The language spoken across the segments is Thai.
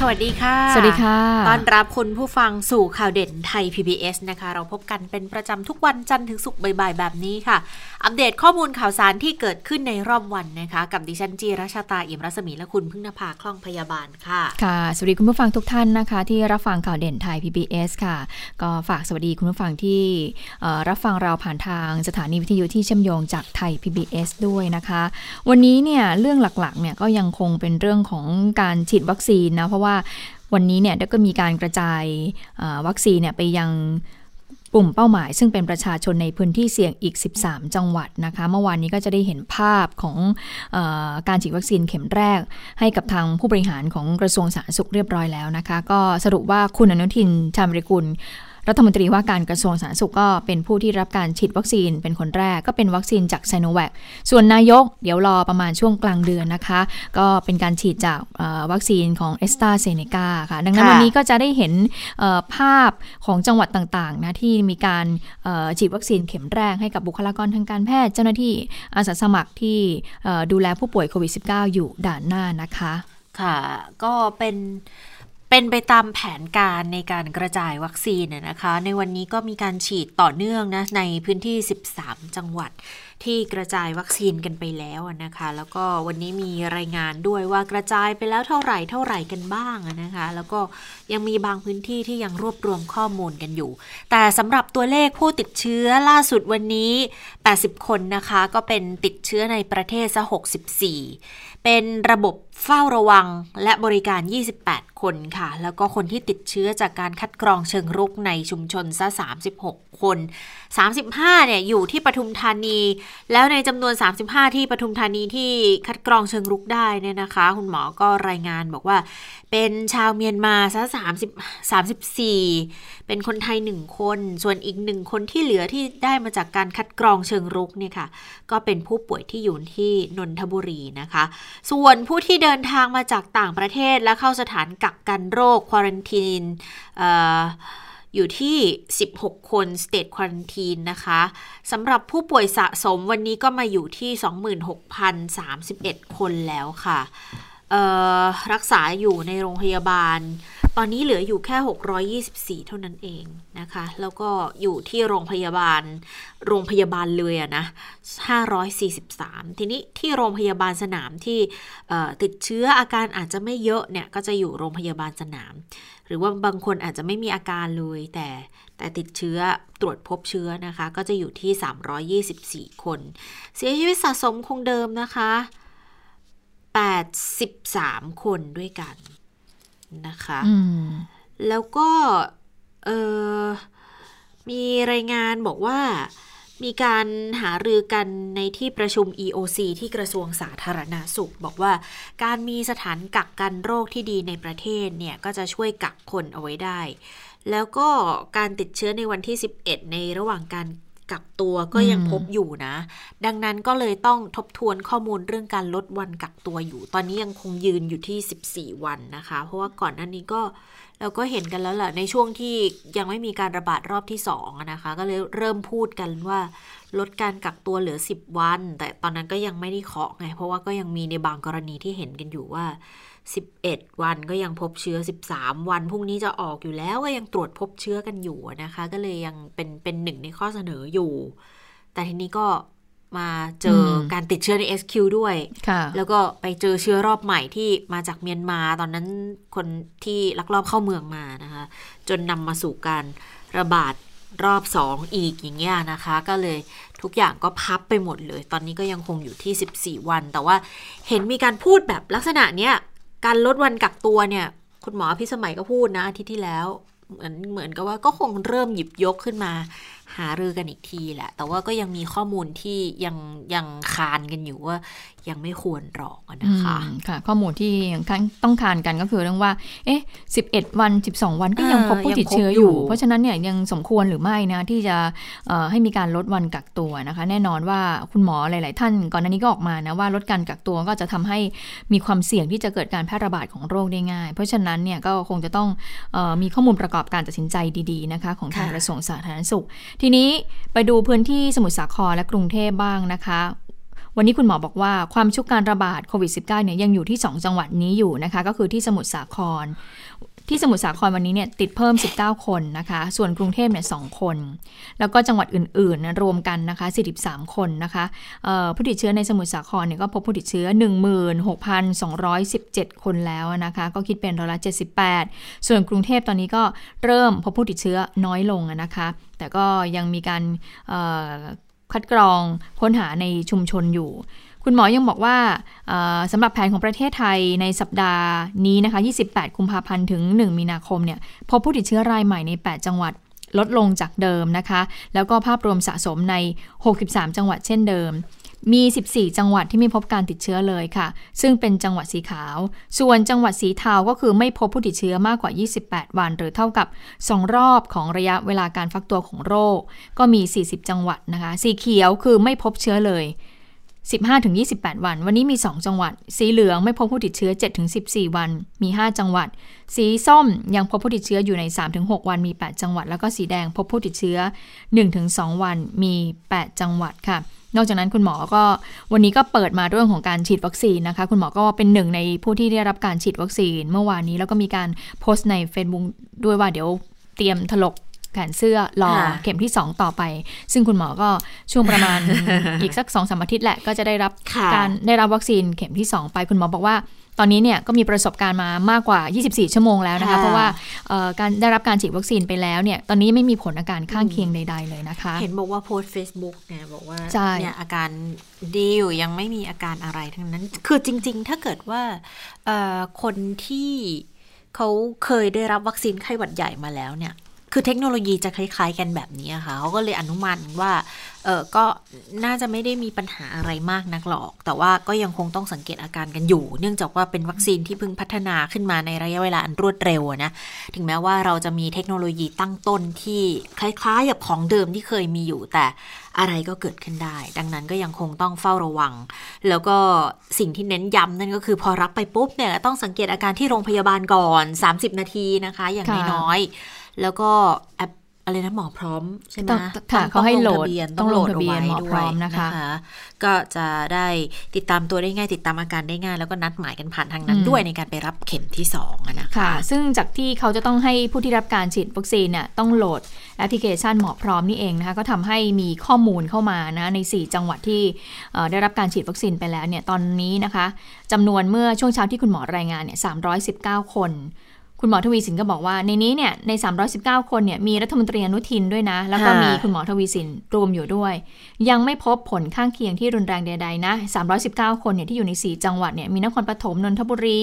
สวัสดีค่ะ สวัสดีค่ะ ต้อนรับคุณผู้ฟังสู่ข่าวเด่นไทย PBS นะคะ เราพบกันเป็นประจำทุกวันจันทร์ถึงศุกร์บ่ายๆ แบบนี้ค่ะ อัปเดตข้อมูลข่าวสารที่เกิดขึ้นในรอบวันนะคะ กับดิฉันจีรัชตาเอี่ยมรัศมีและคุณพึ่งนภาคล่องพยาบาลค่ะ ค่ะ สวัสดีคุณผู้ฟังทุกท่านนะคะ ที่รับฟังข่าวเด่นไทย PBS ค่ะ ก็ฝากสวัสดีคุณผู้ฟังที่เอ่อรับฟังเราผ่านทางสถานีวิทยุที่เชื่อมโยงจากไทย PBS ด้วยนะคะ วันนี้เนี่ยเรื่องหลักๆเนี่ยก็ยังคงเป็นเรื่องของการฉีดวัคซีนนะเพราะว่าวันนี้เนี่ยก็มีการกระจายวัคซีนเนี่ยไปยังกลุ่มเป้าหมาย ซึ่งเป็นประชาชนในพื้นที่เสี่ยงอีก 13 จังหวัดนะคะ เมื่อวานนี้ก็จะได้เห็นภาพของออการฉีดวัคซีนเข็มแรก ให้กับทางผู้บริหารของกระทรวงสาธารณสุขเรียบร้อยแล้วนะคะ ก็สรุปว่าคุณอนุทินชาญวิริกุล รัฐมนตรีว่าการกระทรวงสาธารณสุขก็เป็นผู้ที่รับการฉีดวัคซีนเป็นคนแรกก็เป็นวัคซีนจากไซโนแวคส่วนนายกเดี๋ยวรอประมาณช่วงกลางเดือนนะคะ ก็เป็นการฉีดจากเอ่อวัคซีนของเอสตาเซเนกาค่ะ ดังนั้นค่ะวันนี้ก็จะได้เห็นเอ่อภาพของจังหวัดต่างๆนะที่มีการเอ่อฉีดวัคซีนเข็มแรกให้กับบุคลากรทางการแพทย์ เจ้าหน้าที่อาสาสมัครที่เอ่อดูแลผู้ป่วยโควิด -19 อยู่ด่านหน้านะคะ ค่ะ ก็เป็น เป็นไปตามแผนการในการกระจายวัคซีนนะคะ ในวันนี้ก็มีการฉีดต่อเนื่องนะในพื้นที่ 13 จังหวัดที่กระจายวัคซีนกันไปแล้วนะคะ แล้วก็วันนี้มีรายงานด้วยว่ากระจายไปแล้วเท่าไหร่เท่าไหร่กันบ้างนะคะ แล้วก็ยังมีบางพื้นที่ที่ยังรวบรวมข้อมูลกันอยู่ แต่สำหรับตัวเลขผู้ติดเชื้อล่าสุดวันนี้ 80 คนนะคะ ก็เป็นติดเชื้อในประเทศซะ64 เป็นระบบเฝ้าระวังและบริการ 28 คนค่ะ แล้วก็คนที่ติดเชื้อจากการคัดกรองเชิงรุกในชุมชนซะ 36 คน 35 เนี่ยอยู่ที่ปทุมธานี แล้วในจำนวน 35 ที่ปทุมธานีที่คัดกรองเชิงรุกได้เนี่ยนะคะ คุณหมอก็รายงานบอกว่า เป็นชาวเมียนมาซะ30 34 เป็นคนไทย 1 คน ส่วนอีกหนึ่งคนที่เหลือที่ได้มาจากการคัดกรองเชิงรุกเนี่ยค่ะ ก็เป็นผู้ป่วยที่อยู่ที่นนทบุรีนะคะส่วนผู้ที่เดินทางมาจากต่างประเทศและเข้าสถานกักกันโรคควอรันทีนอยู่ที่ 16 คน state quarantine นะคะสำหรับผู้ป่วยสะสมวันนี้ก็มาอยู่ที่ 26,031 คนแล้วค่ะรักษาอยู่ในโรงพยาบาล ตอนนี้เหลืออยู่แค่ 624 เท่านั้นเองนะคะ แล้วก็อยู่ที่โรงพยาบาล โรงพยาบาลเลยอะนะ 543 ทีนี้ที่โรงพยาบาลสนามที่ติดเชื้ออาการอาจจะไม่เยอะเนี่ย ก็จะอยู่โรงพยาบาลสนาม หรือว่าบางคนอาจจะไม่มีอาการเลยแต่แต่ติดเชื้อตรวจพบเชื้อนะคะ ก็จะอยู่ที่ 324 คน เสียชีวิตสะสมคงเดิมนะคะ 83 คนด้วยกัน นะคะอืมแล้วก็เออมีรายงานบอกว่ามีการหารือกันในที่ประชุม EOC ที่กระทรวงสาธารณาสุข บอกว่าการมีสถานกักกันโรคที่ดีในประเทศเนี่ย ก็จะช่วยกักคนเอาไว้ได้ แล้วก็การติดเชื้อในวันที่ 11 ในระหว่างการ กักตัวก็ยังอืมพบอยู่นะ ดังนั้นก็เลยต้องทบทวนข้อมูลเรื่องการลดวันกักตัวอยู่ ตอนนี้ยังคงยืนอยู่ที่ 14 วันนะคะ เพราะว่าก่อนหน้านี้ก็เราก็เห็นกันแล้วแหละในช่วงที่ยังไม่มีการระบาดรอบที่2อะนะคะ ก็เลยเริ่มพูดกันว่าลดการกักตัวเหลือ 10 วัน แต่ตอนนั้นก็ยังไม่ได้เคาะไง เพราะว่าก็ยังมีในบางกรณีที่เห็นกันอยู่ว่า 11 วันก็ยังพบเชื้อ 13 วันพรุ่งนี้จะออกอยู่แล้วก็ยังตรวจพบเชื้อกันอยู่นะคะ ก็เลยยังเป็นเป็นหนึ่งในข้อเสนออยู่ แต่ทีนี้ก็มาเจออมการติดเชื้อใน SQ ด้วยค่ะแล้วก็ไปเจอเชื้อรอบใหม่ที่มาจากเมียนมา ตอนนั้นคนที่ลักลอบเข้าเมืองมานะคะ จนนำมาสู่การระบาดรอบสองอีกอย่างเงี้ยนะคะ ก็เลยทุกอย่างก็พับไปหมดเลย ตอนนี้ก็ยังคงอยู่ที่ 14 วัน แต่ว่าเห็นมีการพูดแบบลักษณะเนี้ย การลดวันกักตัวเนี่ย คุณหมอพิสมัยก็พูดนะอาทิตย์ที่แล้ว เหมือนเหมือนกับว่าก็คงเริ่มหยิบยกขึ้นมา หารือกันอีกทีแหละ แต่ว่าก็ยังมีข้อมูลที่ยังยังคานกันอยู่ว่า ยังไม่ควรหรอกนะคะค่ะ ข้อมูลที่ยังต้องคานกันก็คือเรื่องว่า เอ๊ะ 11 วัน 12 วันก็ยังพบผู้ติดเชื้ออยู่ เพราะฉะนั้นเนี่ยยังสมควรหรือไม่นะ ที่จะให้มีการลดวันกักตัวนะคะ แน่นอนว่าคุณหมอหลาย ๆ ท่านก่อนหน้านี้ก็ออกมานะว่าลดการกักตัวก็จะทำให้มีความเสี่ยงที่จะเกิดการแพร่ระบาดของโรคได้ง่าย เพราะฉะนั้นเนี่ยก็คงจะต้องออมีข้อมูลประกอบการตัดสินใจดี ๆ นะคะ ของทางกระทรวงสาธารณสุขทีนี้ไปดูพื้นที่สมุทรสาครและกรุงเทพบ้างนะคะ วันนี้คุณหมอบอกว่าความชุกการระบาดโควิด -19 เนี่ยยังอยู่ที่ 2 จังหวัดนี้อยู่นะคะ ก็คือที่สมุทรสาคร ที่สมุทรสาครวันนี้เนี่ยติดเพิ่ม 19 คนนะคะ ส่วนกรุงเทพเนี่ยสคน แล้วก็จังหวัดอื่นๆ รวมกันนะคะ 43 คนนะคะผู้ติดเชื้อในสมุทรสาครเนี่ยก็พบผู้ติดเชื้อ 16,217 คนแล้วนะคะ ก็คิดเป็นร้อยละ78 ส่วนกรุงเทพตอนนี้ก็เริ่มพบผู้ติดเชื้อน้อยลงนะคะ แต่ก็ยังมีการคัดกรองค้นหาในชุมชนอยู่ คุณหมอยังบอกว่าสำหรับแผนของประเทศไทยในสัปดาห์นี้นะคะ 28 กุมภาพันธ์ถึง 1 มีนาคมเนี่ยพบผู้ติดเชื้อรายใหม่ใน 8 จังหวัดลดลงจากเดิมนะคะ แล้วก็ภาพรวมสะสมใน 63 จังหวัดเช่นเดิม มี 14 จังหวัดที่ไม่พบการติดเชื้อเลยค่ะ ซึ่งเป็นจังหวัดสีขาว ส่วนจังหวัดสีเทาก็คือไม่พบผู้ติดเชื้อมากกว่า 28 วัน หรือเท่ากับ 2 รอบของระยะเวลาการฟักตัวของโรค ก็มี 40 จังหวัดนะคะ สีเขียวคือไม่พบเชื้อเลย 15-28 วัน วันนี้มี 2 จังหวัด สีเหลืองไม่พบผู้ติดเชื้อ 7-14 วัน มี 5 จังหวัด สีส้มยังพบผู้ติดเชื้ออยู่ใน 3-6 วัน มี 8 จังหวัด แล้วก็สีแดงพบผู้ติดเชื้อ 1-2 วัน มี 8 จังหวัดค่ะ นอกจากนั้นคุณหมอก็วันนี้ก็เปิดมาเรื่องของการฉีดวัคซีนนะคะ คุณหมอก็เป็นหนึ่งในผู้ที่ได้รับการฉีดวัคซีน เมื่อวานนี้แล้วก็มีการโพสต์ใน Facebook ด้วยว่าเดี๋ยวเตรียมถลก แขนเสื้อรอเข็มที่ 2 ต่อไป ซึ่งคุณหมอก็ช่วงประมาณอีกสักสองสามอาทิตย์แหละก็จะได้รับการได้รับวัคซีนเข็มที่ 2 ไปคุณหมอบอกว่าตอนนี้เนี่ยก็มีประสบการณ์มามากกว่า 24 ชั่วโมงแล้วนะคะ เพราะว่าการได้รับการฉีดวัคซีนไปแล้วเนี่ย ตอนนี้ไม่มีผลอาการข้างเคียงใด ๆ เลยนะคะ เห็นบอกว่าโพสต์ Facebook เนี่ยบอกว่าเนี่ยอาการดีอยู่ยังไม่มีอาการอะไรทั้งนั้น คือจริง ๆ ถ้าเกิดว่าคนที่เขาเคยได้รับวัคซีนไข้หวัดใหญ่มาแล้วเนี่ย คือเทคโนโลยีจะคล้าย ๆ กันแบบนี้ค่ะเขาก็เลยอนุมันว่าเออก็น่าจะไม่ได้มีปัญหาอะไรมากนักหรอก แต่ว่าก็ยังคงต้องสังเกตอาการกันอยู่ เนื่องจากว่าเป็นวัคซีนที่เพิ่งพัฒนาขึ้นมาในระยะเวลาอันรวดเร็วนะ ถึงแม้ว่าเราจะมีเทคโนโลยีตั้งต้นที่คล้ายๆกับของเดิมที่เคยมีอยู่ แต่อะไรก็เกิดขึ้นได้ ดังนั้นก็ยังคงต้องเฝ้าระวัง แล้วก็สิ่งที่เน้นย้ำนั่นก็คือพอรับไปปุ๊บเนี่ยต้องสังเกตอาการที่โรงพยาบาลก่อน 30 นาทีนะคะ อย่างน้อย แล้วก็แอปอะไรนะหมอพร้อมใช่ไหมค่ะเขาให้โหลดต้องลงทะเบียนหมอพร้อมนะคะ ก็จะได้ติดตามตัวได้ง่ายติดตามอาการได้ง่าย แล้วก็นัดหมายกันผ่านทางนั้นด้วยในการไปรับเข็มที่2นะคะค่ะซึ่งจากที่เขาจะต้องให้ผู้ที่รับการฉีดวัคซีนเนี่ยต้องโหลดแอปพลิเคชันหมอพร้อมนี่เองนะคะ ก็ทำให้มีข้อมูลเข้ามานะใน 4 จังหวัดที่ได้รับการฉีดวัคซีนไปแล้วเนี่ยตอนนี้นะคะจำนวนเมื่อช่วงเช้าที่คุณหมอรายงานเนี่ย319 คน คุณหมอทวีสินก็บอกว่าในนี้เนี่ยใน 319 คนเนี่ยมีรัฐมนตรีอนุทินด้วยนะ แล้วก็มีคุณหมอทวีสินรวมอยู่ด้วย ยังไม่พบผลข้างเคียงที่รุนแรงใดๆนะ 319 คนเนี่ยที่อยู่ใน 4 จังหวัดเนี่ยมีนครปฐมนนทบุรี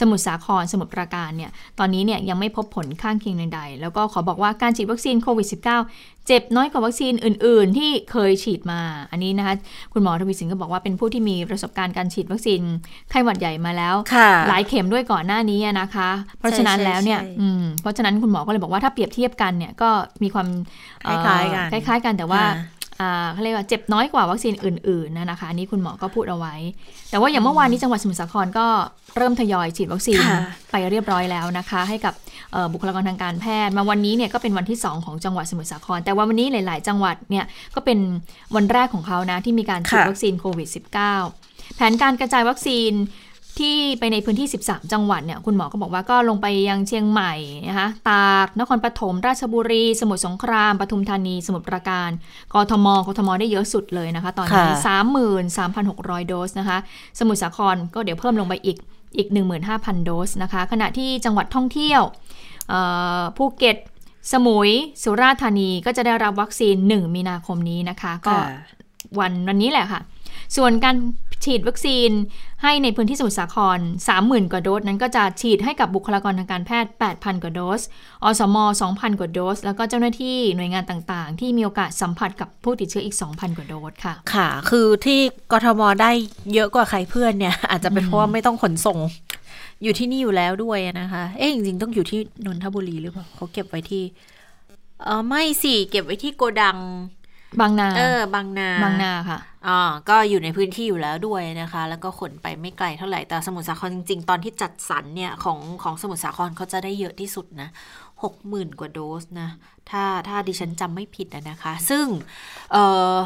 สมุทรสาครสมุทรปราการเนี่ยตอนนี้เนี่ยยังไม่พบผลข้างเคียงใดๆ แล้วก็ขอบอกว่าการฉีดวัคซีนโควิด -19 เจ็บน้อยกว่าวัคซีนอื่น ๆ ที่เคยฉีดมา อันนี้นะคะ คุณหมอทวีสินก็บอกว่าเป็นผู้ที่มีประสบการณ์การฉีดวัคซีนไข้หวัดใหญ่มาแล้ว หลายเข็มด้วยก่อนหน้านี้นะคะ เพราะฉะนั้นแล้วเนี่ยเพราะฉะนั้นคุณหมอก็เลยบอกว่าถ้าเปรียบเทียบกันเนี่ยก็มีความคล้ายๆกันคล้ายๆกันแต่ว่า เขาเรียกว่าเจ็บน้อยกว่าวัคซีนอื่นๆนะคะอันนี้คุณหมอก็พูดเอาไว้ แต่ว่าอย่างเมื่อวานนี้จังหวัดสมุทรสาครก็เริ่มทยอยฉีดวัคซีนไปเรียบร้อยแล้วนะคะ ให้กับบุคลากรทางการแพทย์ มาวันนี้เนี่ยก็เป็นวันที่ 2 ของจังหวัดสมุทรสาคร แต่ว่าวันนี้หลาย ๆ จังหวัดเนี่ยก็เป็นวันแรกของเขานะที่มีการฉีดวัคซีนโควิด -19 แผนการกระจายวัคซีน ที่ไปในพื้นที่ 13 จังหวัดเนี่ยคุณหมอก็บอกว่าก็ลงไปยังเชียงใหม่นะคะตาก นครปฐมราชบุรี สมุทรสงครามปทุมธานี สมุทรปราการกทมกทมได้เยอะสุดเลยนะคะ ตอนนี้ 33,600 โดสนะคะ สมุทรสาครก็เดี๋ยวเพิ่มลงไปอีกอีก 15,000 โดสนะคะ ขณะที่จังหวัดท่องเที่ยวภูเก็ต สมุย สุราษฎร์ธานีก็จะได้รับวัคซีน 1 มีนาคมนี้นะคะ ก็วันวันนี้แหละค่ะ ส่วนการ ฉีดวัคซีนให้ในพื้นที่สมุทรสาคร 30,000 กว่าโดส นั้นก็จะฉีดให้กับบุคลากรทางการแพทย์ 8,000 กว่าโดส อสม 2,000 กว่าโดส แล้วก็เจ้าหน้าที่หน่วยงานต่างๆ ที่มีโอกาสสัมผัสกับผู้ติดเชื้ออีก 2,000 กว่าโดสค่ะ ค่ะ คือที่กทมได้เยอะกว่าใครเพื่อนเนี่ย อาจจะเป็นเพราะว่าไม่ต้องขนส่งอยู่ที่นี่อยู่แล้วด้วยนะคะ เอ๊ะจริงๆต้องอยู่ที่นนทบุรีหรือเปล่าเขาเก็บไว้ที่เออไม่สิเก็บไว้ที่โกดังบางนา เออ บางนา บางนาค่ะ อ่าก็อยู่ในพื้นที่อยู่แล้วด้วยนะคะ แล้วก็ขนไปไม่ไกลเท่าไหร่แต่สมุทรสาครจริงๆ ตอนที่จัดสรรเนี่ยของของสมุทรสาครเขาจะได้เยอะที่สุดนะหกหมื่นกว่าโดสนะ ถ้าถ้าดิฉันจำไม่ผิดนะคะ ซึ่งเออ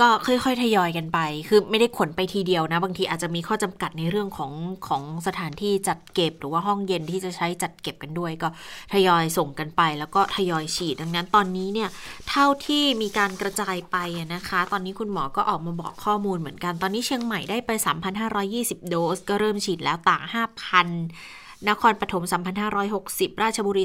ก็ค่อยๆ ทยอยกันไป คือไม่ได้ขนไปทีเดียวนะ บางทีอาจจะมีข้อจำกัดในเรื่องของของสถานที่จัดเก็บ หรือว่าห้องเย็นที่จะใช้จัดเก็บกันด้วย ก็ทยอยส่งกันไป แล้วก็ทยอยฉีด ดังนั้นตอนนี้เนี่ยเท่าที่มีการกระจายไปนะคะ ตอนนี้คุณหมอก็ออกมาบอกข้อมูลเหมือนกัน ตอนนี้เชียงใหม่ได้ไป 3,520 โดส ก็เริ่มฉีดแล้วต่าง 5,000 นครปฐม3,560 ราชบุรี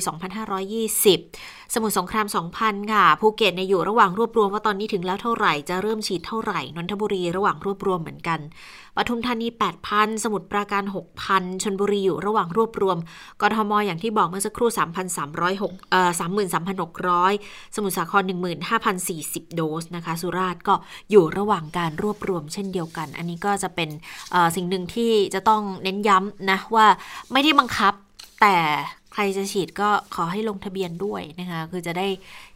2,520 สมุทรสงคราม 2,000 ค่ะ ภูเก็ตเนี่ยอยู่ระหว่างรวบรวมว่าตอนนี้ถึงแล้วเท่าไหร่ จะเริ่มฉีดเท่าไหร่ นนทบุรีระหว่างรวบรวมเหมือนกัน ปทุมธานี 8,000 สมุทรปราการ 6,000 ชนบุรีอยู่ระหว่างรวบรวม กทมอย่างที่บอกเมื่อสักครู่ 3,306เอ่อ33,600 สมุทรสาคร 15,040 โดสนะคะ สุราษฎร์ก็อยู่ระหว่างการรวบรวมเช่นเดียวกัน อันนี้ก็จะเป็นสิ่งหนึ่งที่จะต้องเน้นย้ำนะว่าไม่ได้บังคับ แต่ใครจะฉีดก็ขอให้ลงทะเบียนด้วยนะคะ คือจะได้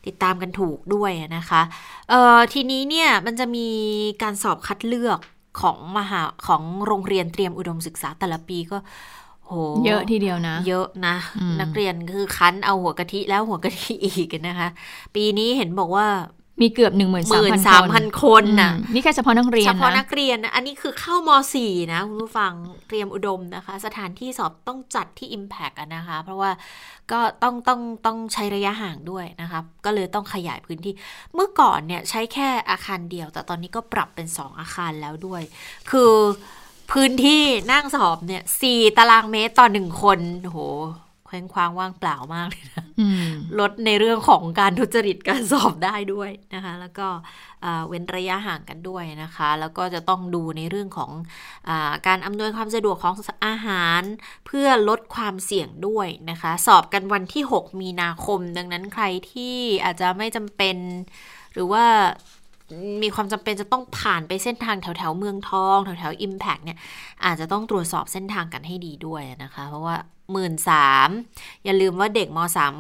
ติดตามกันถูกด้วยนะคะเอ่อทีนี้เนี่ยมันจะมีการสอบคัดเลือกของมหาของโรงเรียนเตรียมอุดมศึกษาแต่ละปีก็โหเยอะทีเดียวนะ เยอะนะอืมนักเรียนคือคั้นเอาหัวกะทิแล้วหัวกะทิอีกนะคะ ปีนี้เห็นบอกว่า มีเกือบ1 3 0 0หมื่น0สามพันคนน่ะอืมนี่แค่เฉพาะนักเรียนเฉพาะนะนักเรียนนะอันนี้คือเข้ามสี่นะคุณผู้ฟังเตรียมอุดมนะคะ สถานที่สอบต้องจัดที่ Impact อะนะคะ เพราะว่าก็ต้องต้องต้องใช้ระยะห่างด้วยนะคะก็เลยต้องขยายพื้นที่ เมื่อก่อนเนี่ยใช้แค่อาคารเดียว แต่ตอนนี้ก็ปรับเป็น 2 อาคารแล้วด้วย คือพื้นที่นั่งสอบเนี่ยสี่ตารางเมตรต่อหนึ่งคนโอ้โห เคว้งคว้างว่างเปล่ามากเลยนะอืมลดในเรื่องของการทุจริตการสอบได้ด้วยนะคะ แล้วก็อ่าเว้นระยะห่างกันด้วยนะคะ แล้วก็จะต้องดูในเรื่องของอาการอำนวยความสะดวกของอาหาร เพื่อลดความเสี่ยงด้วยนะคะ สอบกันวันที่ 6 มีนาคม ดังนั้นใครที่อาจจะไม่จำเป็น หรือว่า มีความจำเป็นจะต้องผ่านไปเส้นทางแถวแถวเมืองทองแถวแถวอิมแพกเนี่ยอาจจะต้องตรวจสอบเส้นทางกันให้ดีด้วยนะคะ เพราะว่าหมื่นสามอย่าลืมว่าเด็กมสาม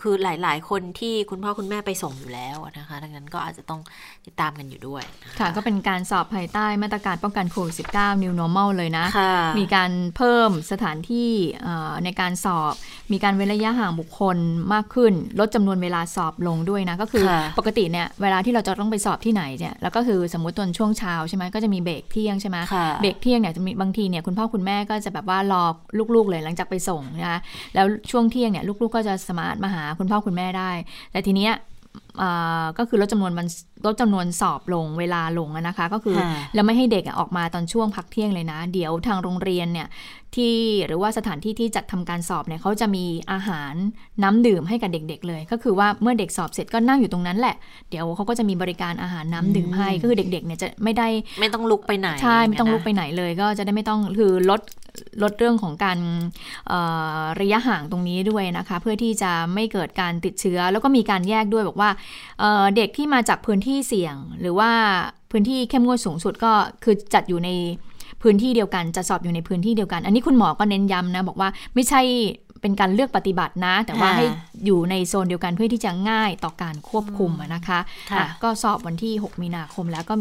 คือหลาย ๆ คนที่คุณพ่อคุณแม่ไปส่งอยู่แล้วนะคะ ดังนั้นก็อาจจะต้องติดตามกันอยู่ด้วยนค่ะ ก็เป็นการสอบภายใต้มาตรการป้องกันโควิด -19 New Normal เลยนะค่ะมีการเพิ่มสถานที่เอ่อในการสอบ มีการเว้นระยะห่างบุคคลมากขึ้น ลดจำนวนเวลาสอบลงด้วยนะ ก็คือค่ะปกติเนี่ยเวลาที่เราจะต้องไปสอบที่ไหนเนี่ย แล้วก็คือสมมติตอนช่วงเช้าใช่ไหมก็จะมีเบรกเที่ยงใช่ไหมค่ะเบรกเที่ยงเนี่ยจะมีบางทีเนี่ยคุณพ่อคุณแม่ก็จะแบบว่ารอลูกๆเลยหลังจากไปส่งนะคะ แล้วช่วงเที่ยงเนี่ยลูกๆก็จะสามารถมาหาคุณพ่อคุณแม่ได้ แต่ทีเนี้ยอ่าก็คือลดจำนวนมันลดจำนวนสอบลงเวลาลงอะนะคะ ก็คือค่ะแล้วไม่ให้เด็กอะออกมาตอนช่วงพักเที่ยงเลยนะ เดี๋ยวทางโรงเรียนเนี่ยที่หรือว่าสถานที่ที่จัดทำการสอบเนี่ยเขาจะมีอาหารน้ำดื่มให้กับเด็ก ๆ เลย ก็คือว่าเมื่อเด็กสอบเสร็จก็นั่งอยู่ตรงนั้นแหละ เดี๋ยวเขาก็จะมีบริการอาหารน้ำดื่มให้ก็คือเด็กๆเนี่ยจะไม่ได้ไม่ต้องลุกไปไหนใช่ไม่ต้องนะลุกไปไหนเลย ก็จะได้ไม่ต้องคือลด ลดเรื่องของการระยะห่างตรงนี้ด้วยนะคะ เพื่อที่จะไม่เกิดการติดเชื้อ แล้วก็มีการแยกด้วยบอกว่าเเด็กที่มาจากพื้นที่เสี่ยง หรือว่าพื้นที่เข้มงวดสูงสุดก็คือจัดอยู่ในพื้นที่เดียวกันจะสอบอยู่ในพื้นที่เดียวกัน อันนี้คุณหมอก็เน้นย้ำนะ บอกว่าไม่ใช่ เป็นการเลือกปฏิบัตินะ แต่ว่าค่ะให้อยู่ในโซนเดียวกันเพื่อที่จะง่ายต่อการควบคุมอะนะคะค่ะอะก็สอบวันที่ 6 มีนาคมแล้วก็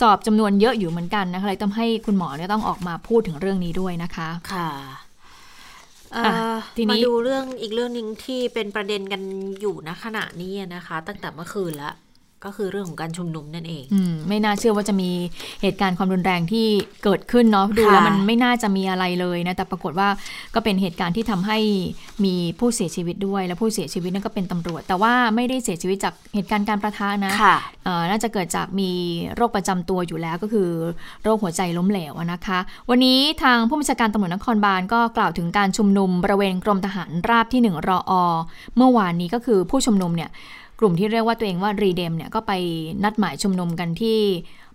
สอบจำนวนเยอะอยู่เหมือนกันนะคะเลยต้องให้คุณหมอเนี่ยต้องออกมาพูดถึงเรื่องนี้ด้วยนะคะค่ะเอ่ออะทีนี้มาดูเรื่องอีกเรื่องหนึ่งที่เป็นประเด็นกันอยู่ณขณะนี้นะคะ ตั้งแต่เมื่อคืนละ ก็คือเรื่องของการชุมนุมนั่นเองอืมไม่น่าเชื่อว่าจะมีเหตุการณ์ความรุนแรงที่เกิดขึ้นเนาะดูแล้วมันไม่น่าจะมีอะไรเลยนะแต่ปรากฏว่าก็เป็นเหตุการณ์ที่ทำให้มีผู้เสียชีวิตด้วย และผู้เสียชีวิตนั่นก็เป็นตำรวจ แต่ว่าไม่ได้เสียชีวิตจากเหตุการณ์การประทะนะค่ะเอ่อน่าจะเกิดจากมีโรคประจำตัวอยู่แล้วก็คือโรคหัวใจล้มเหลวอะนะคะ วันนี้ทางผู้บัญชาการตำรวจนครบาลก็กล่าวถึงการชุมนุมบริเวณกรมทหารราบที่1รอเมื่อวานนี้ก็คือผู้ชุมนุมเนี่ย กลุ่มที่เรียกว่าตัวเองว่า REDEM เนี่ยก็ไปนัดหมายชุมนุมกันที่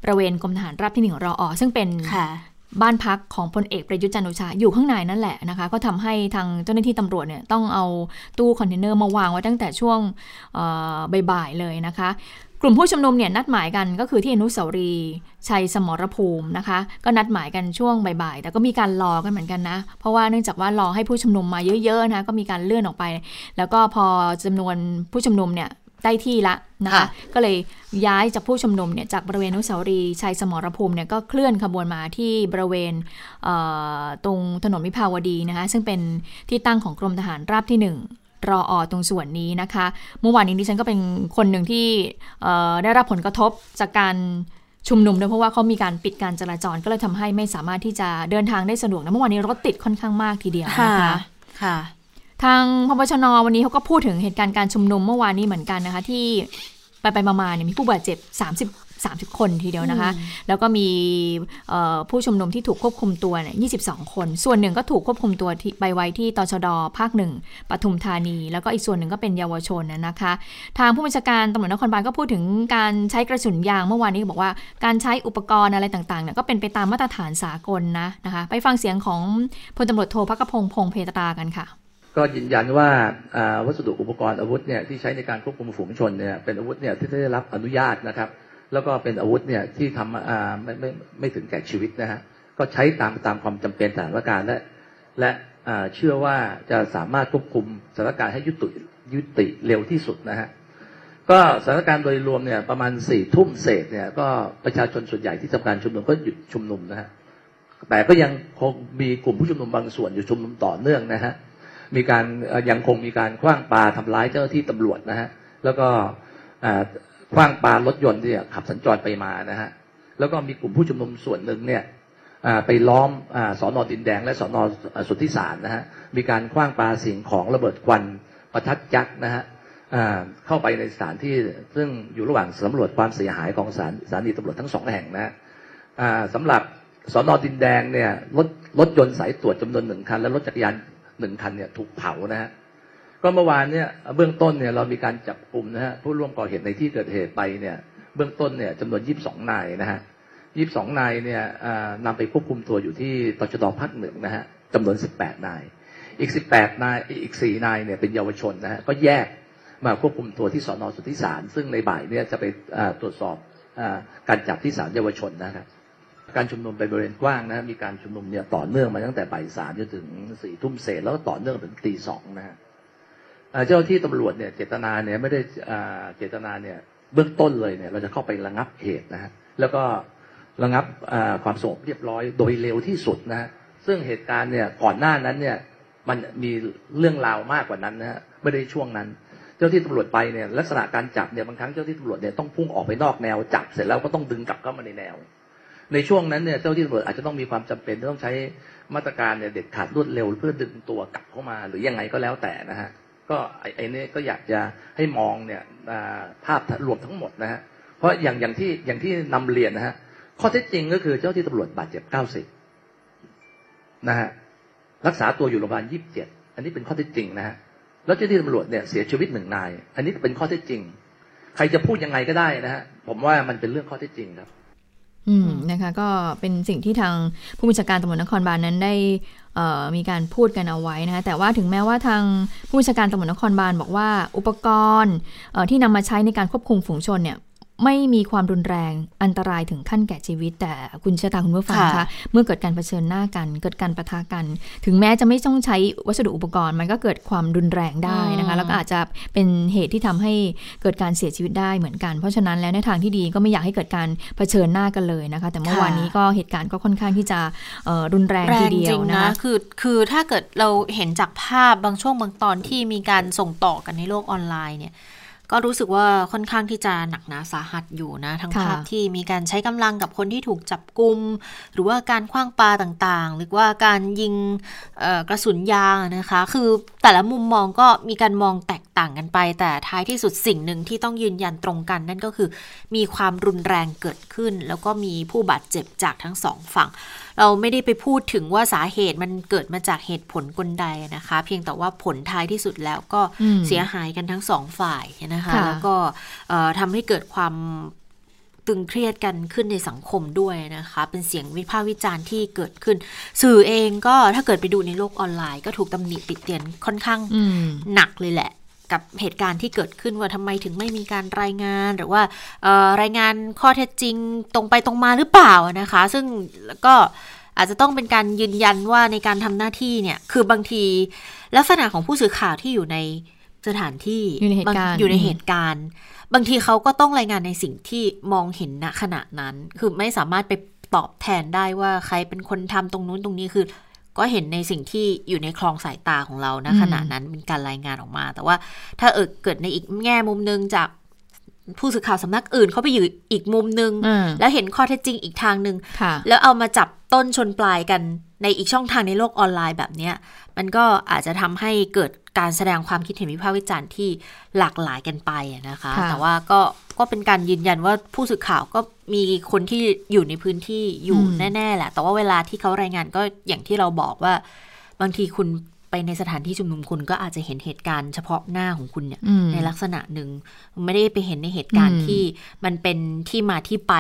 บริเวณกรมทหารราบที่หนึ่งรอซึ่งเป็นค่ะบ้านพักของพลเอกประยุทธ์จันทร์โอชาอยู่ข้างในนั่นแหละนะคะ ก็ทำให้ทางเจ้าหน้าที่ตำรวจเนี่ยต้องเอาตู้คอนเทนเนอร์มาวางไว้ตั้งแต่ช่วงเอ่อบ่ายๆเลยนะคะ กลุ่มผู้ชุมนุมเนี่ยนัดหมายกันก็คือที่อนุสาวรีย์ชัยสมรภูมินะคะ ก็นัดหมายกันช่วงบ่ายๆแต่ก็มีการรอกันเหมือนกันนะ เพราะว่าเนื่องจากว่ารอให้ผู้ชุมนุมมาเยอะๆนะก็มีการเลื่อนออกไป แล้วก็พอจำนวนผู้ชุมนุมเนี่ย ได้ที่ละนะคะค่ะก็เลยย้ายจากผู้ชุมนุมเนี่ยจากบริเวณอนุสาวรีย์ชัยสมรภูมิเนี่ยก็เคลื่อนขบวนมาที่บริเวณเอ่อตรงถนนวิภาวดีนะคะซึ่งเป็นที่ตั้งของกรมทหารราบที่หนึ่งรออตรงส่วนนี้นะคะ เมื่อวานนี้ดิฉันก็เป็นคนหนึ่งที่เอ่อได้รับผลกระทบจากการชุมนุมด้วยเพราะว่าเขามีการปิดการจราจรก็เลยทำให้ไม่สามารถที่จะเดินทางได้สะดวกนะเมื่อวานนี้รถติดค่อนข้างมากทีเดียวค่ะนะคะค่ะ ทางพบชนวันนี้เขาก็พูดถึงเหตุการณ์การชุมนุมเมื่อวานนี้เหมือนกันนะคะ ที่ไปไปๆมาๆเนี่ยมีผู้บาดเจ็บ 30 30 คนทีเดียวนะคะ แล้วก็มีเอ่อผู้ชุมนุมที่ถูกควบคุมตัวเนี่ย22 คน ส่วนหนึ่งก็ถูกควบคุมตัวที่ไปไว้ที่ตชดภาคหนึ่งปทุมธานี แล้วก็อีกส่วนหนึ่งก็เป็นเยาวชนนะนะคะ ทางผู้บัญชาการตำรวจนครบาลก็พูดถึงการใช้กระสุนยางเมื่อวานนี้ก็บอกว่าการใช้อุปกรณ์อะไรต่างๆเนี่ยก็เป็นไปตามมาตรฐานสากลนะนะคะ ไปฟังเสียงของพลตำรวจโทพักกพงษ์พงษ์เพตรากันค่ะ ก็ยืนยันว่าวัสดุอุปกรณ์อาวุธเนี่ยที่ใช้ในการควบคุมฝูงชนเนี่ยเป็นอาวุธเนี่ยที่ได้รับอนุญาตนะครับ แล้วก็เป็นอาวุธเนี่ยที่ทำอ่ไม่ไม่ไม่ถึงแก่ชีวิตนะฮะก็ใช้ตามตามความจำเป็นสถานการณ์และและเชื่อว่าจะสามารถควบคุมสถานการณ์ให้ยุติยุติเร็วที่สุดนะฮะก็สถานการณ์โดยรวมเนี่ยประมาณสี่ทุ่มเศษเนี่ยก็ประชาชนส่วนใหญ่ที่ทำการชุมนุมก็หยุดชุมนุมนะฮะแต่ก็ยังคงมีกลุ่มผู้ชุมนุมบางส่วนอยู่ชุมนุมต่อเนื่องนะฮะ มีการยังคงมีการคว้างปลาทำร้ายเจ้าที่ตำรวจนะฮะแล้วก็คว้างปลารถยนต์ที่ขับสัญจรไปมานะฮะแล้วก็มีกลุ่มผู้ชุมนุมส่วนหนึ่งเนี่ยไปล้อมอสอนอดินแดง และสอนอสุทธิสารนะฮะมีการคว้างปลาสิ่งของระเบิดควันประทัดยักษ์นะฮะเข้าไปในสถานที่ซึ่งอยู่ระหว่างสำรวจความเสียหายของสถานสถานีตำรวจทั้งสองแห่งนะฮะสำหรับสอนอดินแดงเนี่ยรถรถยนต์สายตรวจจำนวนหนึ่งคัน และรถจักรยาน หนึ่งคันเนี่ยถูกเผานะฮะก็เมื่อวานเนี่ยเบื้องต้นเนี่ยเรามีการจับกลุ่มนะฮะผู้ร่วมก่อเหตุในที่เกิดเหตุไปเนี่ยเบื้องต้นเนี่ยจำนวนยี่สิบสองนายนะฮะยี่สิบสองนายเนี่ยนำไปควบคุมตัวอยู่ที่ตชดภาคหนึ่งนะฮะจำนวนสิบแปดนาย อีกสิบแปดนายอีกสี่นายเนี่ยเป็นเยาวชนนะฮะก็แยกมาควบคุมตัวที่สอนอสุทธิสาร ซึ่งในบ่ายเนี่ยจะไปตรวจสอบอการจับที่ศาลเยาวชนนะครับ การชุมนุมไปบริเวณกว้างนะมีการชุมนุมเนี่ยต่อเนื่องมาตั้งแต่บ่ายสามจนถึงสี่ทุ่มเศษแล้วก็ต่อเนื่องถึงตีสองนะฮะเจ้าที่ตำรวจเนี่ยเจตนาเนี่ยไม่ได้เจตนาเนี่ยเบื้องต้นเลยเนี่ยเราจะเข้าไประงับเหตุนะฮะแล้วก็ระงับความสงบเรียบร้อยโดยเร็วที่สุดนะฮะซึ่งเหตุการณ์เนี่ยก่อนหน้านั้นเนี่ยมันมีเรื่องราวมากกว่านั้นนะฮะไม่ได้ช่วงนั้น เจ้าที่ตำรวจไปเนี่ยลักษณะการจับเนี่ยบางครั้งเจ้าที่ตำรวจเนี่ยต้องพุ่งออกไปนอกแนวจับเสร็จแล้วก็ต้องดึงกลับเข้ามาในแนว ในช่วงนั้นเนี่ยเจ้าที่ตำรวจอาจจะต้องมีความจำเป็นที่ต้องใช้มาตรการเนี่ยเด็ดขาดรวดเร็ว เพื่อดึงตัวกลับเข้ามา หรือยังไงก็แล้วแต่นะฮะก็ไอ้ไอ้นี่ก็อยากจะให้มองเนี่ยภาพรวมทั้งหมดนะฮะเพราะอย่างอย่างที่อย่างที่นำเรียนนะฮะข้อเท็จจริงก็คือเจ้าที่ตำรวจบาดเจ็บเก้าสิบนะฮะรักษาตัวอยู่โรงพยาบาลยี่สิบเจ็ดอันนี้เป็นข้อเท็จจริงนะฮะแล้วเจ้าที่ตำรวจเนี่ยเสียชีวิตหนึ่งนาย อันนี้เป็นข้อเท็จจริง ใครจะพูดยังไงก็ได้นะฮะผมว่ามันเป็นเรื่องข้อเท็จจริงครับ อืมนะคะก็เป็นสิ่งที่ทางผู้บัญชาการตำรวจนครบาลนั้นได้มีการพูดกันเอาไว้นะคะแต่ว่าถึงแม้ว่าทางผู้บัญชาการตำรวจนครบาลบอกว่าอุปกรณ์ที่นำมาใช้ในการควบคุมฝูงชนเนี่ย ไม่มีความรุนแรงอันตรายถึงขั้นแก่ชีวิต แต่คุณเชษตาคุณผู้ฟังค่ะคะเมื่อเกิดการเผชิญหน้ากัน เกิดการปะทะกัน ถึงแม้จะไม่ต้องใช้วัสดุอุปกรณ์ มันก็เกิดความรุนแรงได้นะคะ แล้วก็อาจจะเป็นเหตุที่ทำให้เกิดการเสียชีวิตได้เหมือนกัน เพราะฉะนั้นแล้วในทางที่ดีก็ไม่อยากให้เกิดการเผชิญหน้ากันเลยนะคะ แต่เมื่อวานนี้ก็เหตุการณ์ก็ค่อนข้างที่จะเอ่อรุนแรงแรทีงเดียจวริงนะนะคะคือคือถ้าเกิดเราเห็นจากภาพบางช่วงบางตอนที่มีการส่งต่อกันในโลกออนไลน์เนี่ย ก็รู้สึกว่าค่อนข้างที่จะหนักหนาสาหัสอยู่นะ ทั้งค่ะภาพที่มีการใช้กำลังกับคนที่ถูกจับกุมหรือว่าการคว้างปาต่างๆ หรือว่าการยิงเอ่อกระสุนยางนะคะ คือแต่ละมุมมองก็มีการมองแตกต่างกันไป แต่ท้ายที่สุดสิ่งหนึ่งที่ต้องยืนยันตรงกัน นั่นก็คือมีความรุนแรงเกิดขึ้น แล้วก็มีผู้บาดเจ็บจากทั้งสองฝั่งเราไม่ได้ไปพูดถึงว่าสาเหตุมันเกิดมาจากเหตุผลกลใดนะคะ เพียงแต่ว่าผลท้ายที่สุดแล้วก็อืมเสียหายกันทั้งสองฝ่ายนะคะค่ะแล้วก็เอ่อทำให้เกิดความตึงเครียดกันขึ้นในสังคมด้วยนะคะ เป็นเสียงวิพากษ์วิจารณ์ที่เกิดขึ้น สื่อเองก็ถ้าเกิดไปดูในโลกออนไลน์ ก็ถูกตำหนิติดเตียนค่อนข้างอืมหนักเลยแหละ กับเหตุการณ์ที่เกิดขึ้นว่าทำไมถึงไม่มีการรายงานหรือว่าเอ่อรายงานข้อเท็จจริงตรงไปตรงมาหรือเปล่านะคะ ซึ่งแล้วก็อาจจะต้องเป็นการยืนยันว่าในการทำหน้าที่เนี่ยคือบางทีลักษณะของผู้สื่อข่าวที่อยู่ในสถานที่อยู่ในเหตุการณ์บงอยู่ในเหตุการณ์ บางทีเขาก็ต้องรายงานในสิ่งที่มองเห็นณขณะนั้น คือไม่สามารถไปตอบแทนได้ว่าใครเป็นคนทำตรงนู้นตรงนี้คือ ก็เห็นในสิ่งที่อยู่ในคลองสายตาของเราณอืมขณะนั้นเป็นการรายงานออกมา แต่ว่าถ้าเออเกิดในอีกแง่มุมหนึงจากผู้สื่อข่าวสำนักอื่นเขาไปอยู่อีกมุมหนึงอ่าแล้วเห็นข้อเท็จจริงอีกทางหนึ่งค่ะแล้วเอามาจับต้นชนปลายกันในอีกช่องทางในโลกออนไลน์แบบเนี้ย มันก็อาจจะทำให้เกิดการแสดงความคิดเห็นวิพากษ์วิจารณ์ที่หลากหลายกันไปอะนะคะค่ะแต่ว่าก็ก็เป็นการยืนยันว่าผู้สื่อข่าวก็มีคนที่อยู่ในพื้นที่อยู่แน่ ๆ แหละ แต่ว่าเวลาที่เขารายงานก็อย่างที่เราบอกว่า บางทีคุณ ไปในสถานที่ชุมนุมคุณก็อาจจะเห็นเหตุการณ์เฉพาะหน้าของคุณเนี่ยอืมในลักษณะหนึ่งไม่ได้ไปเห็นในเหตุการอืณ์มที่มันเป็นที่มาที่ไป